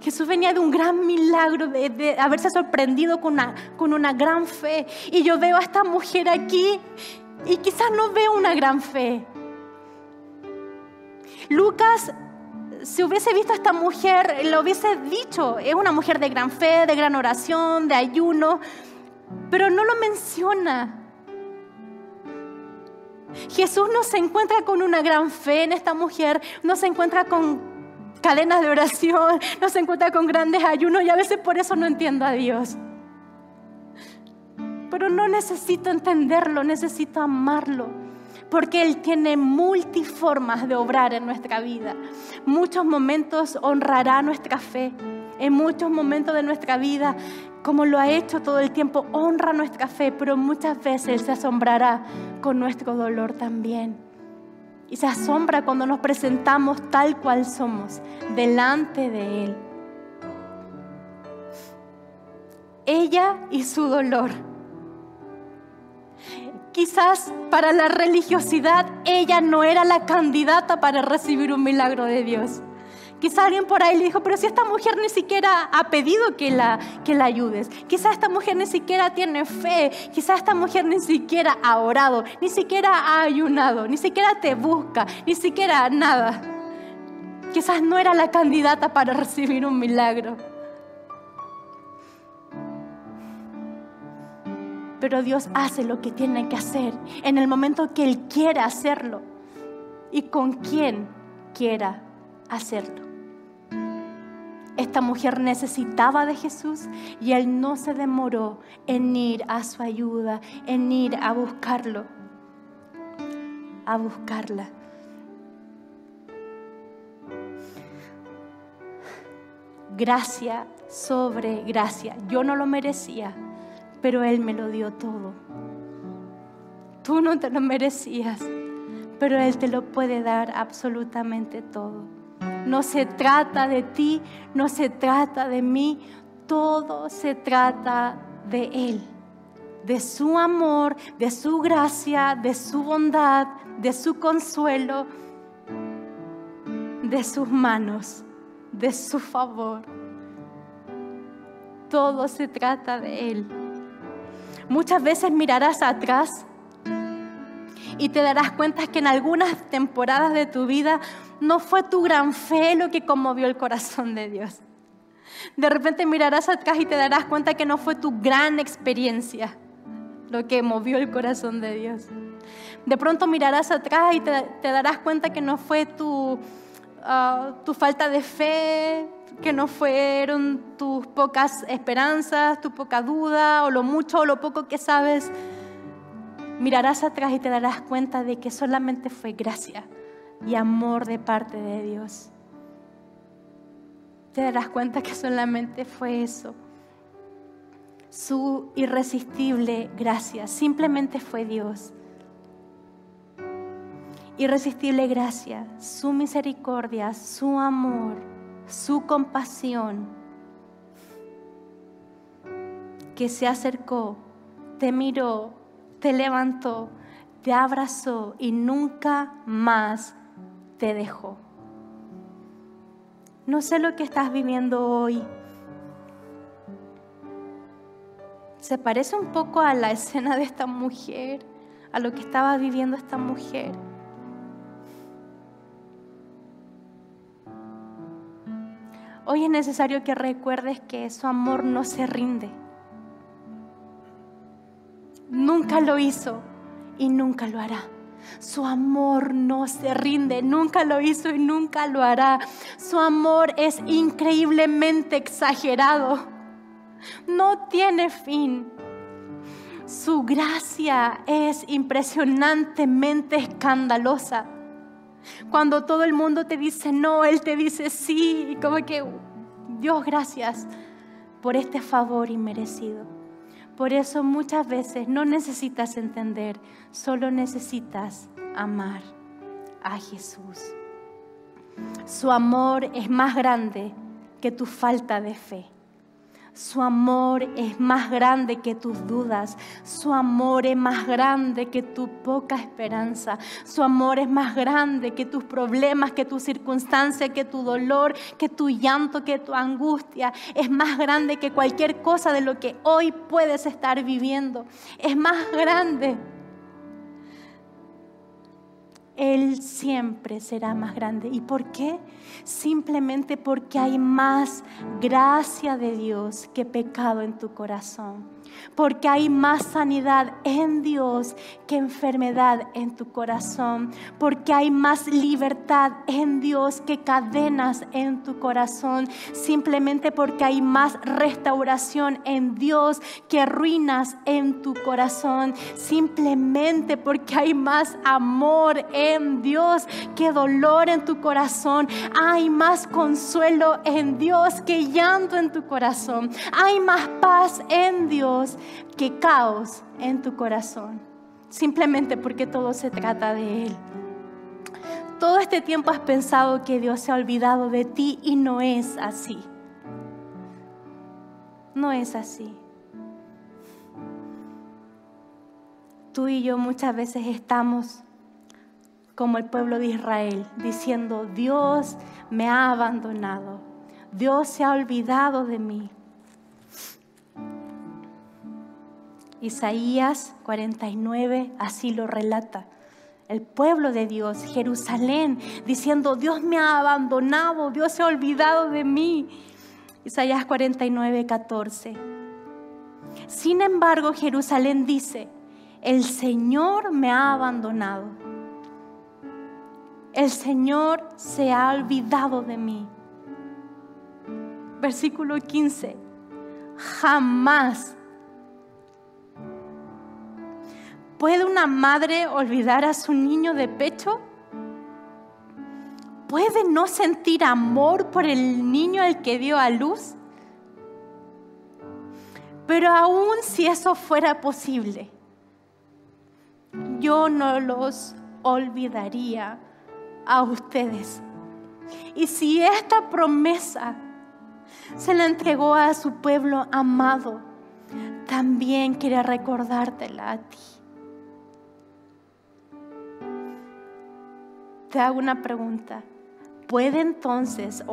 Jesús venía de un gran milagro, de, haberse sorprendido con una, con una gran fe. Y yo veo a esta mujer aquí y quizás no veo una gran fe. Lucas, si hubiese visto a esta mujer, lo hubiese dicho, es una mujer de gran fe, de gran oración, de ayuno, pero no lo menciona. Jesús no se encuentra con una gran fe en esta mujer, no se encuentra con cadenas de oración, nos encuentra con grandes ayunos y a veces por eso no entiendo a Dios. Pero no necesito entenderlo, necesito amarlo. Porque Él tiene multiformas de obrar en nuestra vida. Muchos momentos honrará nuestra fe. En muchos momentos de nuestra vida, como lo ha hecho todo el tiempo, honra nuestra fe, pero muchas veces se asombrará con nuestro dolor también. Y se asombra cuando nos presentamos tal cual somos delante de Él. Ella y su dolor. Quizás para la religiosidad ella no era la candidata para recibir un milagro de Dios. Quizás alguien por ahí le dijo, pero si esta mujer ni siquiera ha pedido que la, que la ayudes. Quizás esta mujer ni siquiera tiene fe. Quizás esta mujer ni siquiera ha orado, ni siquiera ha ayunado, ni siquiera te busca, ni siquiera nada. Quizás no era la candidata para recibir un milagro. Pero Dios hace lo que tiene que hacer en el momento que Él quiera hacerlo y con quien quiera hacerlo. Esta mujer necesitaba de Jesús y Él no se demoró en ir a su ayuda, en ir a buscarlo, a buscarla. Gracia sobre gracia. Yo no lo merecía pero Él me lo dio todo. Tú no te lo merecías, pero Él te lo puede dar absolutamente todo. No se trata de ti, no se trata de mí, todo se trata de Él, de su amor, de su gracia, de su bondad, de su consuelo, de sus manos, de su favor. Todo se trata de Él. Muchas veces mirarás atrás y te darás cuenta que en algunas temporadas de tu vida no fue tu gran fe lo que conmovió el corazón de Dios. De repente mirarás atrás y te darás cuenta que no fue tu gran experiencia lo que movió el corazón de Dios. De pronto mirarás atrás y te, darás cuenta que no fue tu, ah, tu falta de fe, que no fueron tus pocas esperanzas, tu poca duda o lo mucho o lo poco que sabes, mirarás atrás y te darás cuenta de que solamente fue gracia y amor de parte de Dios. Te darás cuenta que solamente fue eso. Su irresistible gracia, simplemente fue Dios. Irresistible gracia, su misericordia, su amor su compasión, que se acercó, te miró, te levantó, te abrazó y nunca más te dejó. No sé lo que estás viviendo hoy. Se parece un poco a la [laughs] escena de esta mujer, a lo que estaba viviendo esta mujer. Hoy es necesario que recuerdes que su amor no se rinde. Nunca lo hizo y nunca lo hará. Su amor no se rinde, nunca lo hizo y nunca lo hará. Su amor es increíblemente exagerado. No tiene fin. Su gracia es impresionantemente escandalosa. Cuando todo el mundo te dice no, Él te dice sí. Y como que, Dios, gracias por este favor inmerecido. Por eso muchas veces no necesitas entender, solo necesitas amar a Jesús. Su amor es más grande que tu falta de fe. Su amor es más grande que tus dudas. Su amor es más grande que tu poca esperanza. Su amor es más grande que tus problemas, que tu circunstancia, que tu dolor, que tu llanto, que tu angustia. Es más grande que cualquier cosa de lo que hoy puedes estar viviendo. Es más grande. Él siempre será más grande. ¿Y por qué? Simplemente porque hay más gracia de Dios que pecado en tu corazón. Porque hay más sanidad en Dios que enfermedad en tu corazón, porque hay más libertad en Dios que cadenas en tu corazón, simplemente porque hay más restauración en Dios que ruinas en tu corazón, simplemente porque hay más amor en Dios que dolor en tu corazón, hay más consuelo en Dios que llanto en tu corazón, hay más paz en Dios que caos en tu corazón, simplemente porque todo se trata de Él. Todo este tiempo has pensado que Dios se ha olvidado de ti y no es así. No es así. Tú y yo muchas veces estamos como el pueblo de Israel, diciendo, Dios me ha abandonado, Dios se ha olvidado de mí. Isaías 49 así lo relata. El pueblo de Dios, Jerusalén, diciendo, Dios me ha abandonado, Dios se ha olvidado de mí. Isaías 49, 14. Sin embargo, Jerusalén dice, el Señor me ha abandonado. El Señor se ha olvidado de mí. Versículo 15. Jamás ¿Puede una madre olvidar a su niño de pecho? ¿Puede no sentir amor por el niño al que dio a luz? Pero aún si eso fuera posible, yo no los olvidaría a ustedes. Y si esta promesa se la entregó a su pueblo amado, también quiere recordártela a ti. Hago una pregunta. ¿Puede entonces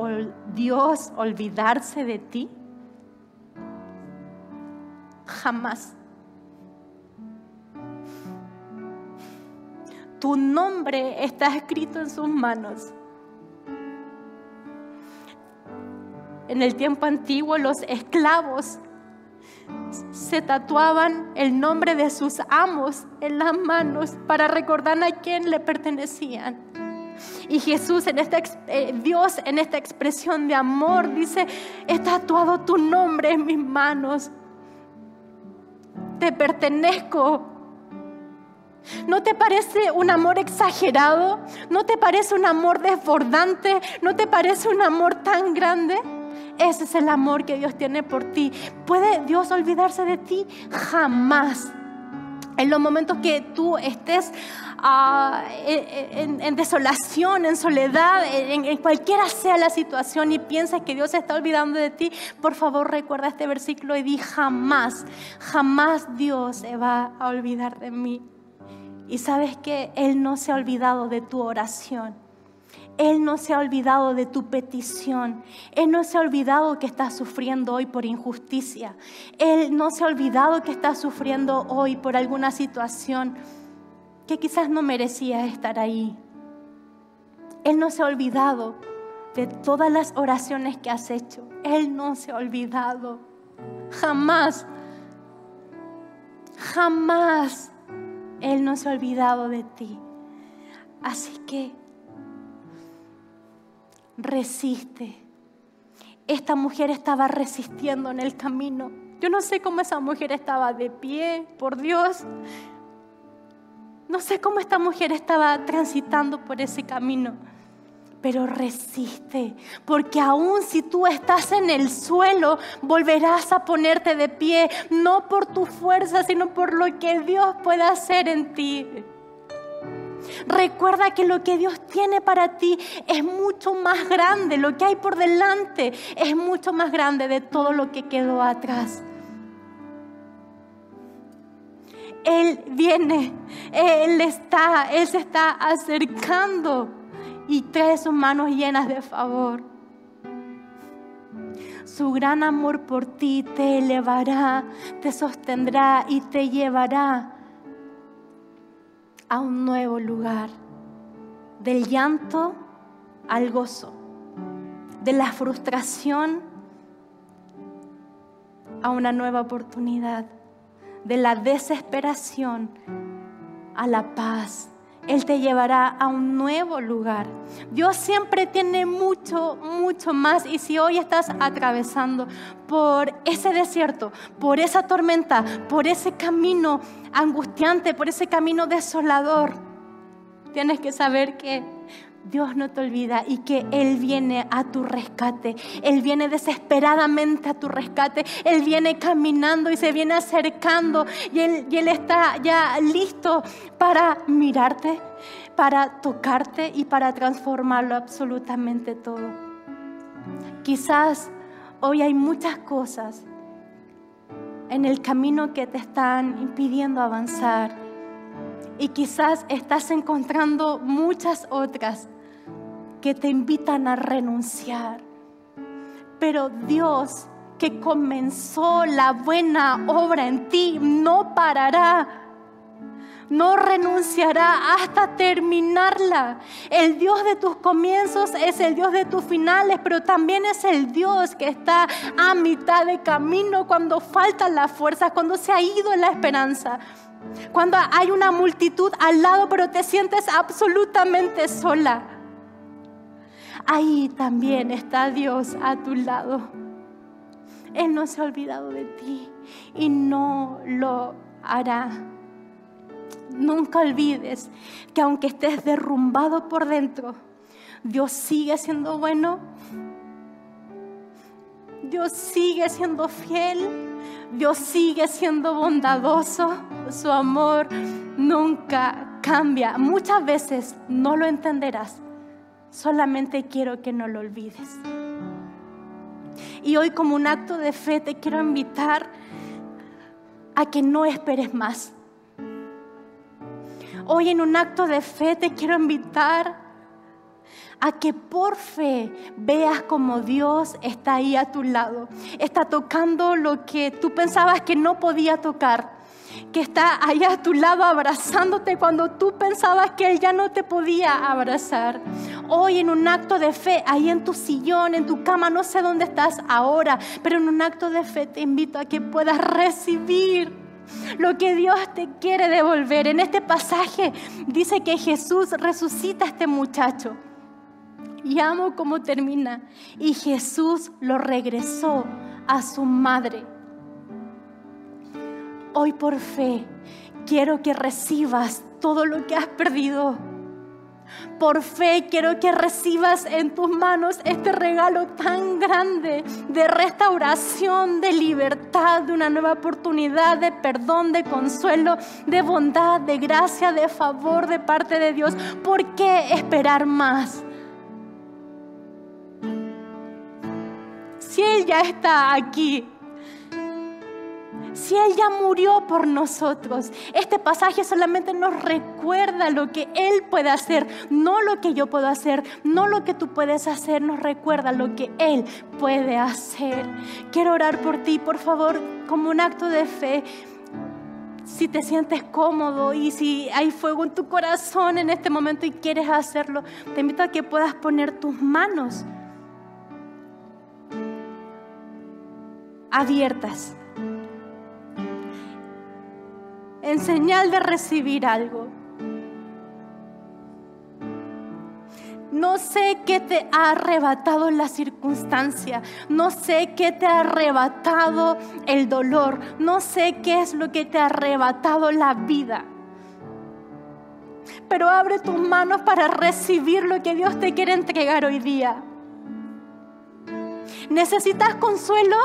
Dios olvidarse de ti? Jamás. Tu nombre está escrito en sus manos. En el tiempo antiguo los esclavos se tatuaban el nombre de sus amos en las manos para recordar a quién le pertenecían. Y Jesús eh, Dios en esta expresión de amor dice, he tatuado tu nombre en mis manos. Te pertenezco. ¿No te parece un amor exagerado? ¿No te parece un amor desbordante? ¿No te parece un amor tan grande? Ese es el amor que Dios tiene por ti. ¿Puede Dios olvidarse de ti? Jamás. En los momentos que tú estés en, desolación, en soledad, en, en, cualquiera sea la situación y piensas que Dios se está olvidando de ti, por favor recuerda este versículo y di jamás, jamás Dios se va a olvidar de mí. Y sabes que Él no se ha olvidado de tu oración. Él no se ha olvidado de tu petición. Él no se ha olvidado que estás sufriendo hoy por injusticia. Él no se ha olvidado que estás sufriendo hoy por alguna situación que quizás no merecía estar ahí. Él no se ha olvidado de todas las oraciones que has hecho. Él no se ha olvidado. Jamás, jamás Él no se ha olvidado de ti. Así que resiste. Esta mujer estaba resistiendo en el camino. Yo no sé cómo esa mujer estaba de pie, por Dios. No sé cómo esta mujer estaba transitando por ese camino, pero resiste, porque aun si tú estás en el suelo, volverás a ponerte de pie, no por tu fuerza, sino por lo que Dios puede hacer en ti. Recuerda que lo que Dios tiene para ti es mucho más grande, lo que hay por delante es mucho más grande de todo lo que quedó atrás. Él viene, Él está, Él se está acercando y trae sus manos llenas de favor. Su gran amor por ti te elevará, te sostendrá y te llevará a un nuevo lugar, del llanto al gozo, de la frustración a una nueva oportunidad. de la desesperación a la paz. Él te llevará a un nuevo lugar. Dios siempre tiene mucho, mucho más. Y si hoy estás atravesando por ese desierto, por esa tormenta, por ese camino angustiante, por ese camino desolador, tienes que saber que Dios no te olvida y que Él viene a tu rescate. Él viene desesperadamente a tu rescate. Él viene caminando y se viene acercando y Él, él está ya listo para mirarte, para tocarte y para transformarlo absolutamente todo. Quizás hoy hay muchas cosas en el camino que te están impidiendo avanzar. Y quizás estás encontrando muchas otras que te invitan a renunciar. Pero Dios que comenzó la buena obra en ti no parará. No renunciará hasta terminarla. El Dios de tus comienzos es el Dios de tus finales, pero también es el Dios que está a mitad de camino cuando faltan las fuerzas, cuando se ha ido la esperanza. Cuando hay una multitud al lado, pero te sientes absolutamente sola ahí también está Dios a tu lado. Él no se ha olvidado de ti y no lo hará. Nunca olvides que aunque estés derrumbado por dentro, Dios sigue siendo bueno. Dios sigue siendo fiel. Dios sigue siendo bondadoso. Su amor nunca cambia. Muchas veces no lo entenderás, Solamente quiero que no lo olvides. Y hoy como un acto de fe te quiero invitar a que no esperes más. Hoy en un acto de fe te quiero invitar a que por fe veas como Dios está ahí a tu lado. Está tocando lo que tú pensabas que no podía tocar que está allá a tu lado abrazándote cuando tú pensabas que Él ya no te podía abrazar. Hoy en un acto de fe, ahí en tu sillón, en tu cama, no sé dónde estás ahora, pero en un acto de fe te invito a que puedas recibir lo que Dios te quiere devolver. En este pasaje dice que Jesús resucita a este muchacho. Y amo cómo termina. Y Jesús lo regresó a su madre. Hoy por fe quiero que recibas todo lo que has perdido. Por fe quiero que recibas en tus manos este regalo tan grande de restauración, de libertad, de una nueva oportunidad, de perdón, de consuelo, de bondad, de gracia, de favor de parte de Dios. ¿Por qué esperar más? Si Él ya está aquí, si Él ya murió por nosotros. Este pasaje solamente nos recuerda lo que Él puede hacer, no lo que yo puedo hacer, no lo que tú puedes hacer, nos recuerda lo que Él puede hacer. Quiero orar por ti, por favor, como un acto de fe. Si te sientes cómodo y si hay fuego en tu corazón en este momento y quieres hacerlo, te invito a que puedas poner tus manos abiertas en señal de recibir algo. No sé qué te ha arrebatado la circunstancia. No sé qué te ha arrebatado el dolor. No sé qué es lo que te ha arrebatado la vida. Pero abre tus manos para recibir lo que Dios te quiere entregar hoy día. ¿Necesitas consuelo?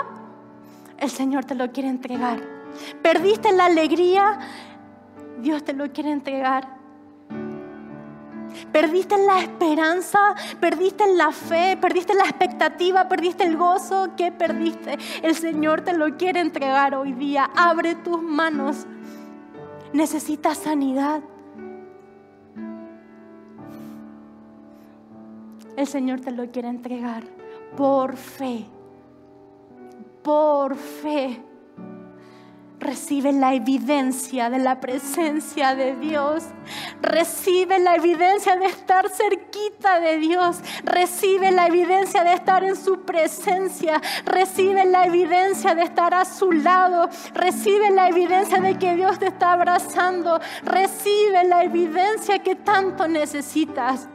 El Señor te lo quiere entregar. Perdiste la alegría, Dios te lo quiere entregar. Perdiste la esperanza, perdiste la fe, perdiste la expectativa, perdiste el gozo. ¿Qué perdiste? El Señor te lo quiere entregar hoy día. Abre tus manos. Necesitas sanidad. El Señor te lo quiere entregar por fe. Por fe. Recibe la evidencia de la presencia de Dios. Recibe la evidencia de estar cerquita de Dios. Recibe la evidencia de estar en su presencia. Recibe la evidencia de estar a su lado. Recibe la evidencia de que Dios te está abrazando. Recibe la evidencia que tanto necesitas.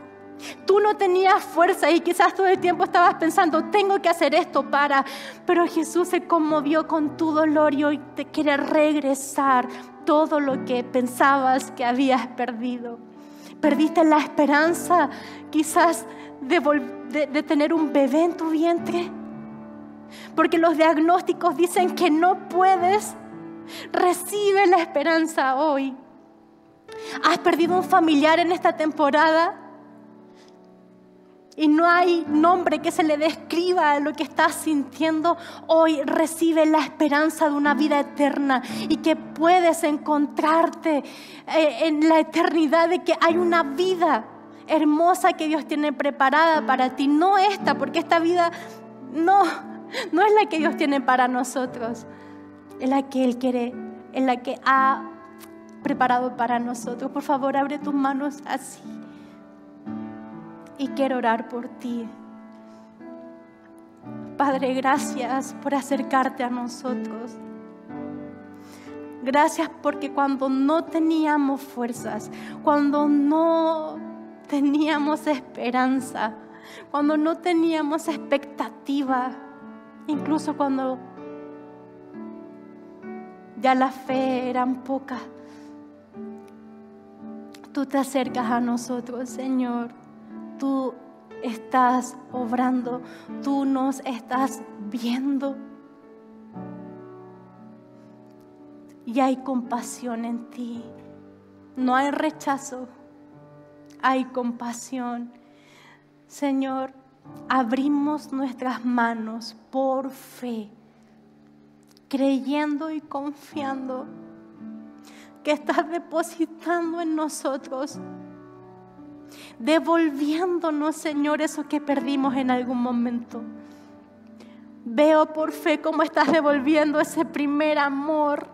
Tú no tenías fuerza y quizás todo el tiempo estabas pensando, tengo que hacer esto para, pero Jesús se conmovió con tu dolor y hoy te quiere regresar todo lo que pensabas que habías perdido. Perdiste la esperanza quizás de, de tener un bebé en tu vientre, porque los diagnósticos dicen que no puedes. Recibe la esperanza hoy. ¿Has perdido un familiar en esta temporada? Y no hay nombre que se le describa lo que estás sintiendo, hoy. Recibe la esperanza de una vida eterna y que puedes encontrarte eh, en la eternidad de que hay una vida hermosa que Dios tiene preparada para ti, no esta, porque esta vida no, no es la que Dios tiene para nosotros, es la que Él quiere, es la que ha preparado para nosotros. Por favor, abre tus manos así y quiero orar por ti. Padre, gracias por acercarte a nosotros. Gracias porque cuando no teníamos fuerzas, cuando no teníamos esperanza, cuando no teníamos expectativa, incluso cuando ya la fe era poca, tú te acercas a nosotros, Señor tú estás obrando, tú nos estás viendo. Y hay compasión en ti. No hay rechazo, hay compasión. Señor, abrimos nuestras manos por fe, creyendo y confiando que estás depositando en nosotros devolviéndonos, Señor, eso que perdimos en algún momento. Veo por fe cómo estás devolviendo ese primer amor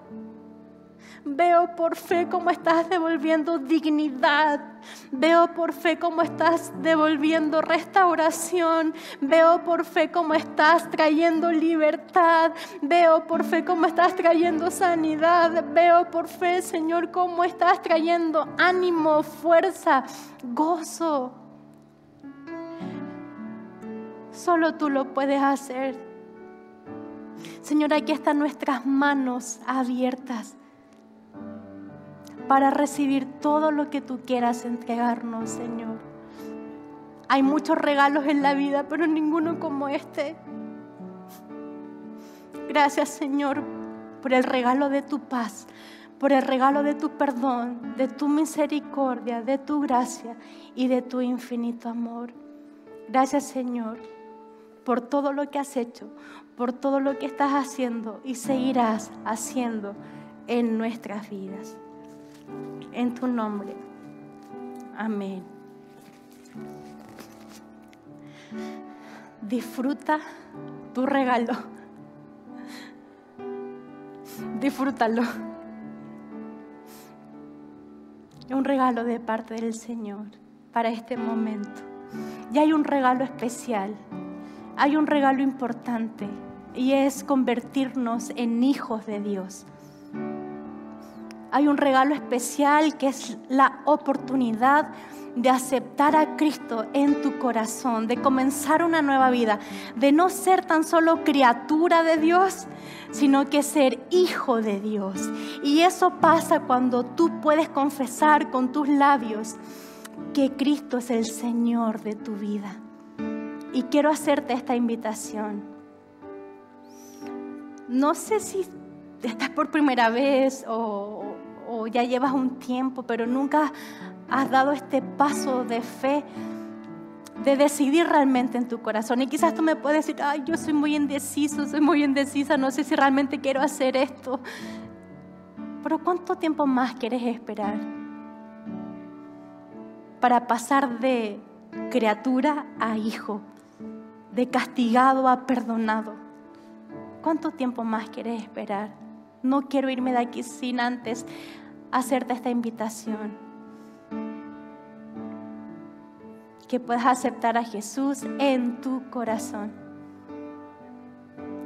Veo por fe cómo estás devolviendo dignidad. Veo por fe cómo estás devolviendo restauración. Veo por fe cómo estás trayendo libertad. Veo por fe cómo estás trayendo sanidad. Veo por fe, Señor, cómo estás trayendo ánimo, fuerza, gozo. Solo tú lo puedes hacer. Señor, aquí están nuestras manos abiertas para recibir todo lo que tú quieras entregarnos, Señor. Hay muchos regalos en la vida, pero ninguno como este. Gracias, Señor, por el regalo de tu paz, por el regalo de tu perdón, de tu misericordia, de tu gracia y de tu infinito amor. Gracias, Señor, por todo lo que has hecho, por todo lo que estás haciendo y seguirás haciendo en nuestras vidas en tu nombre. Amén. Disfruta tu regalo. Disfrútalo. Un regalo de parte del Señor para este momento. Y hay un regalo especial. Hay un regalo importante y es convertirnos en hijos de Dios hay un regalo especial que es la oportunidad de aceptar a Cristo en tu corazón, de comenzar una nueva vida, de no ser tan solo criatura de Dios, sino que ser hijo de Dios. Y eso pasa cuando tú puedes confesar con tus labios que Cristo es el Señor de tu vida. Y quiero hacerte esta invitación. No sé si estás por primera vez o, ya llevas un tiempo, pero nunca has dado este paso de fe, de decidir realmente en tu corazón. Y quizás tú me puedes decir, ay, yo soy muy indeciso, soy muy indecisa, no sé si realmente quiero hacer esto. Pero ¿cuánto tiempo más quieres esperar para pasar de criatura a hijo, de castigado a perdonado? ¿Cuánto tiempo más quieres esperar? No quiero irme de aquí sin antes hacerte esta invitación. Que puedas aceptar a Jesús en tu corazón.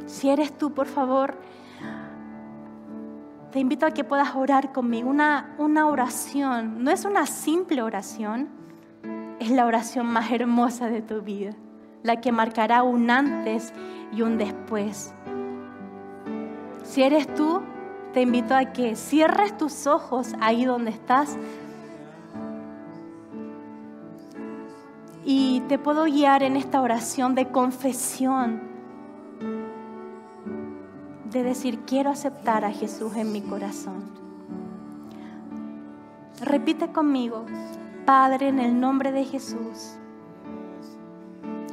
Si eres tú, por favor, te invito a que puedas orar conmigo. Una, una oración, no es una simple oración, es la oración más hermosa de tu vida, la que marcará un antes y un después. Si eres tú, te invito a que cierres tus ojos ahí donde estás y te puedo guiar en esta oración de confesión, de decir, quiero aceptar a Jesús en mi corazón. Repite conmigo, Padre, en el nombre de Jesús,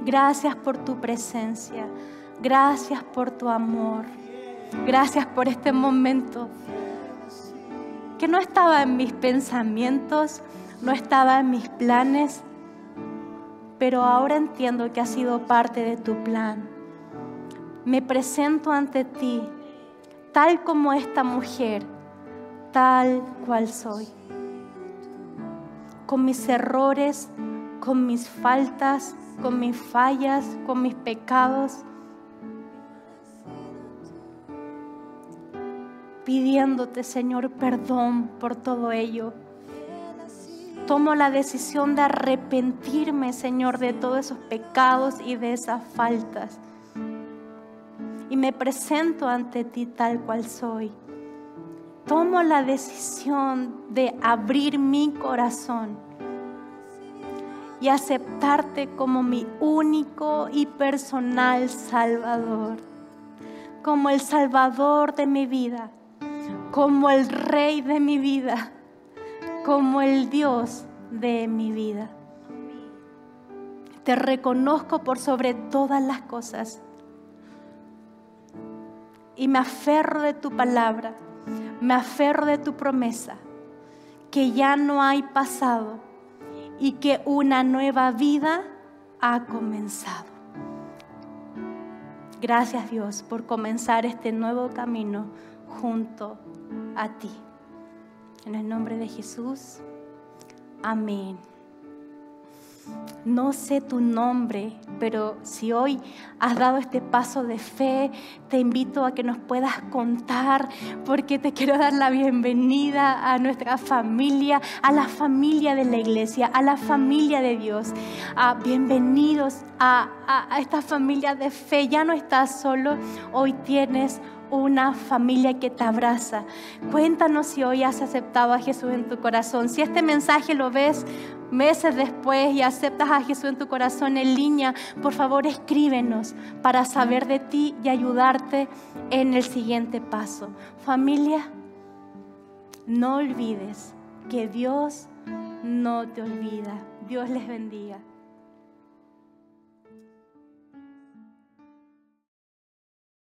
gracias por tu presencia, gracias por tu amor. Gracias por este momento que no estaba en mis pensamientos, no estaba en mis planes, pero ahora entiendo que ha sido parte de tu plan. Me presento ante ti tal como esta mujer, tal cual soy, con mis errores, con mis faltas, con mis fallas, con mis pecados pidiéndote, Señor, perdón por todo ello. Tomo la decisión de arrepentirme, Señor, de todos esos pecados y de esas faltas. Y me presento ante ti tal cual soy. Tomo la decisión de abrir mi corazón y aceptarte como mi único y personal Salvador, como el Salvador de mi vida como el rey de mi vida, como el Dios de mi vida. Te reconozco por sobre todas las cosas y me aferro de tu palabra, me aferro de tu promesa, que ya no hay pasado y que una nueva vida ha comenzado. Gracias Dios por comenzar este nuevo camino junto a ti. En el nombre de Jesús, amén. No sé tu nombre, pero si hoy has dado este paso de fe, te invito a que nos puedas contar, porque te quiero dar la bienvenida a nuestra familia, a la familia de la iglesia, a la familia de Dios. Ah, bienvenidos a, a esta familia de fe. Ya no estás solo, hoy tienes una familia que te abraza. Cuéntanos si hoy has aceptado a Jesús en tu corazón. Si este mensaje lo ves meses después y aceptas a Jesús en tu corazón en línea, por favor escríbenos para saber de ti y ayudarte en el siguiente paso. Familia, no olvides que Dios no te olvida. Dios les bendiga.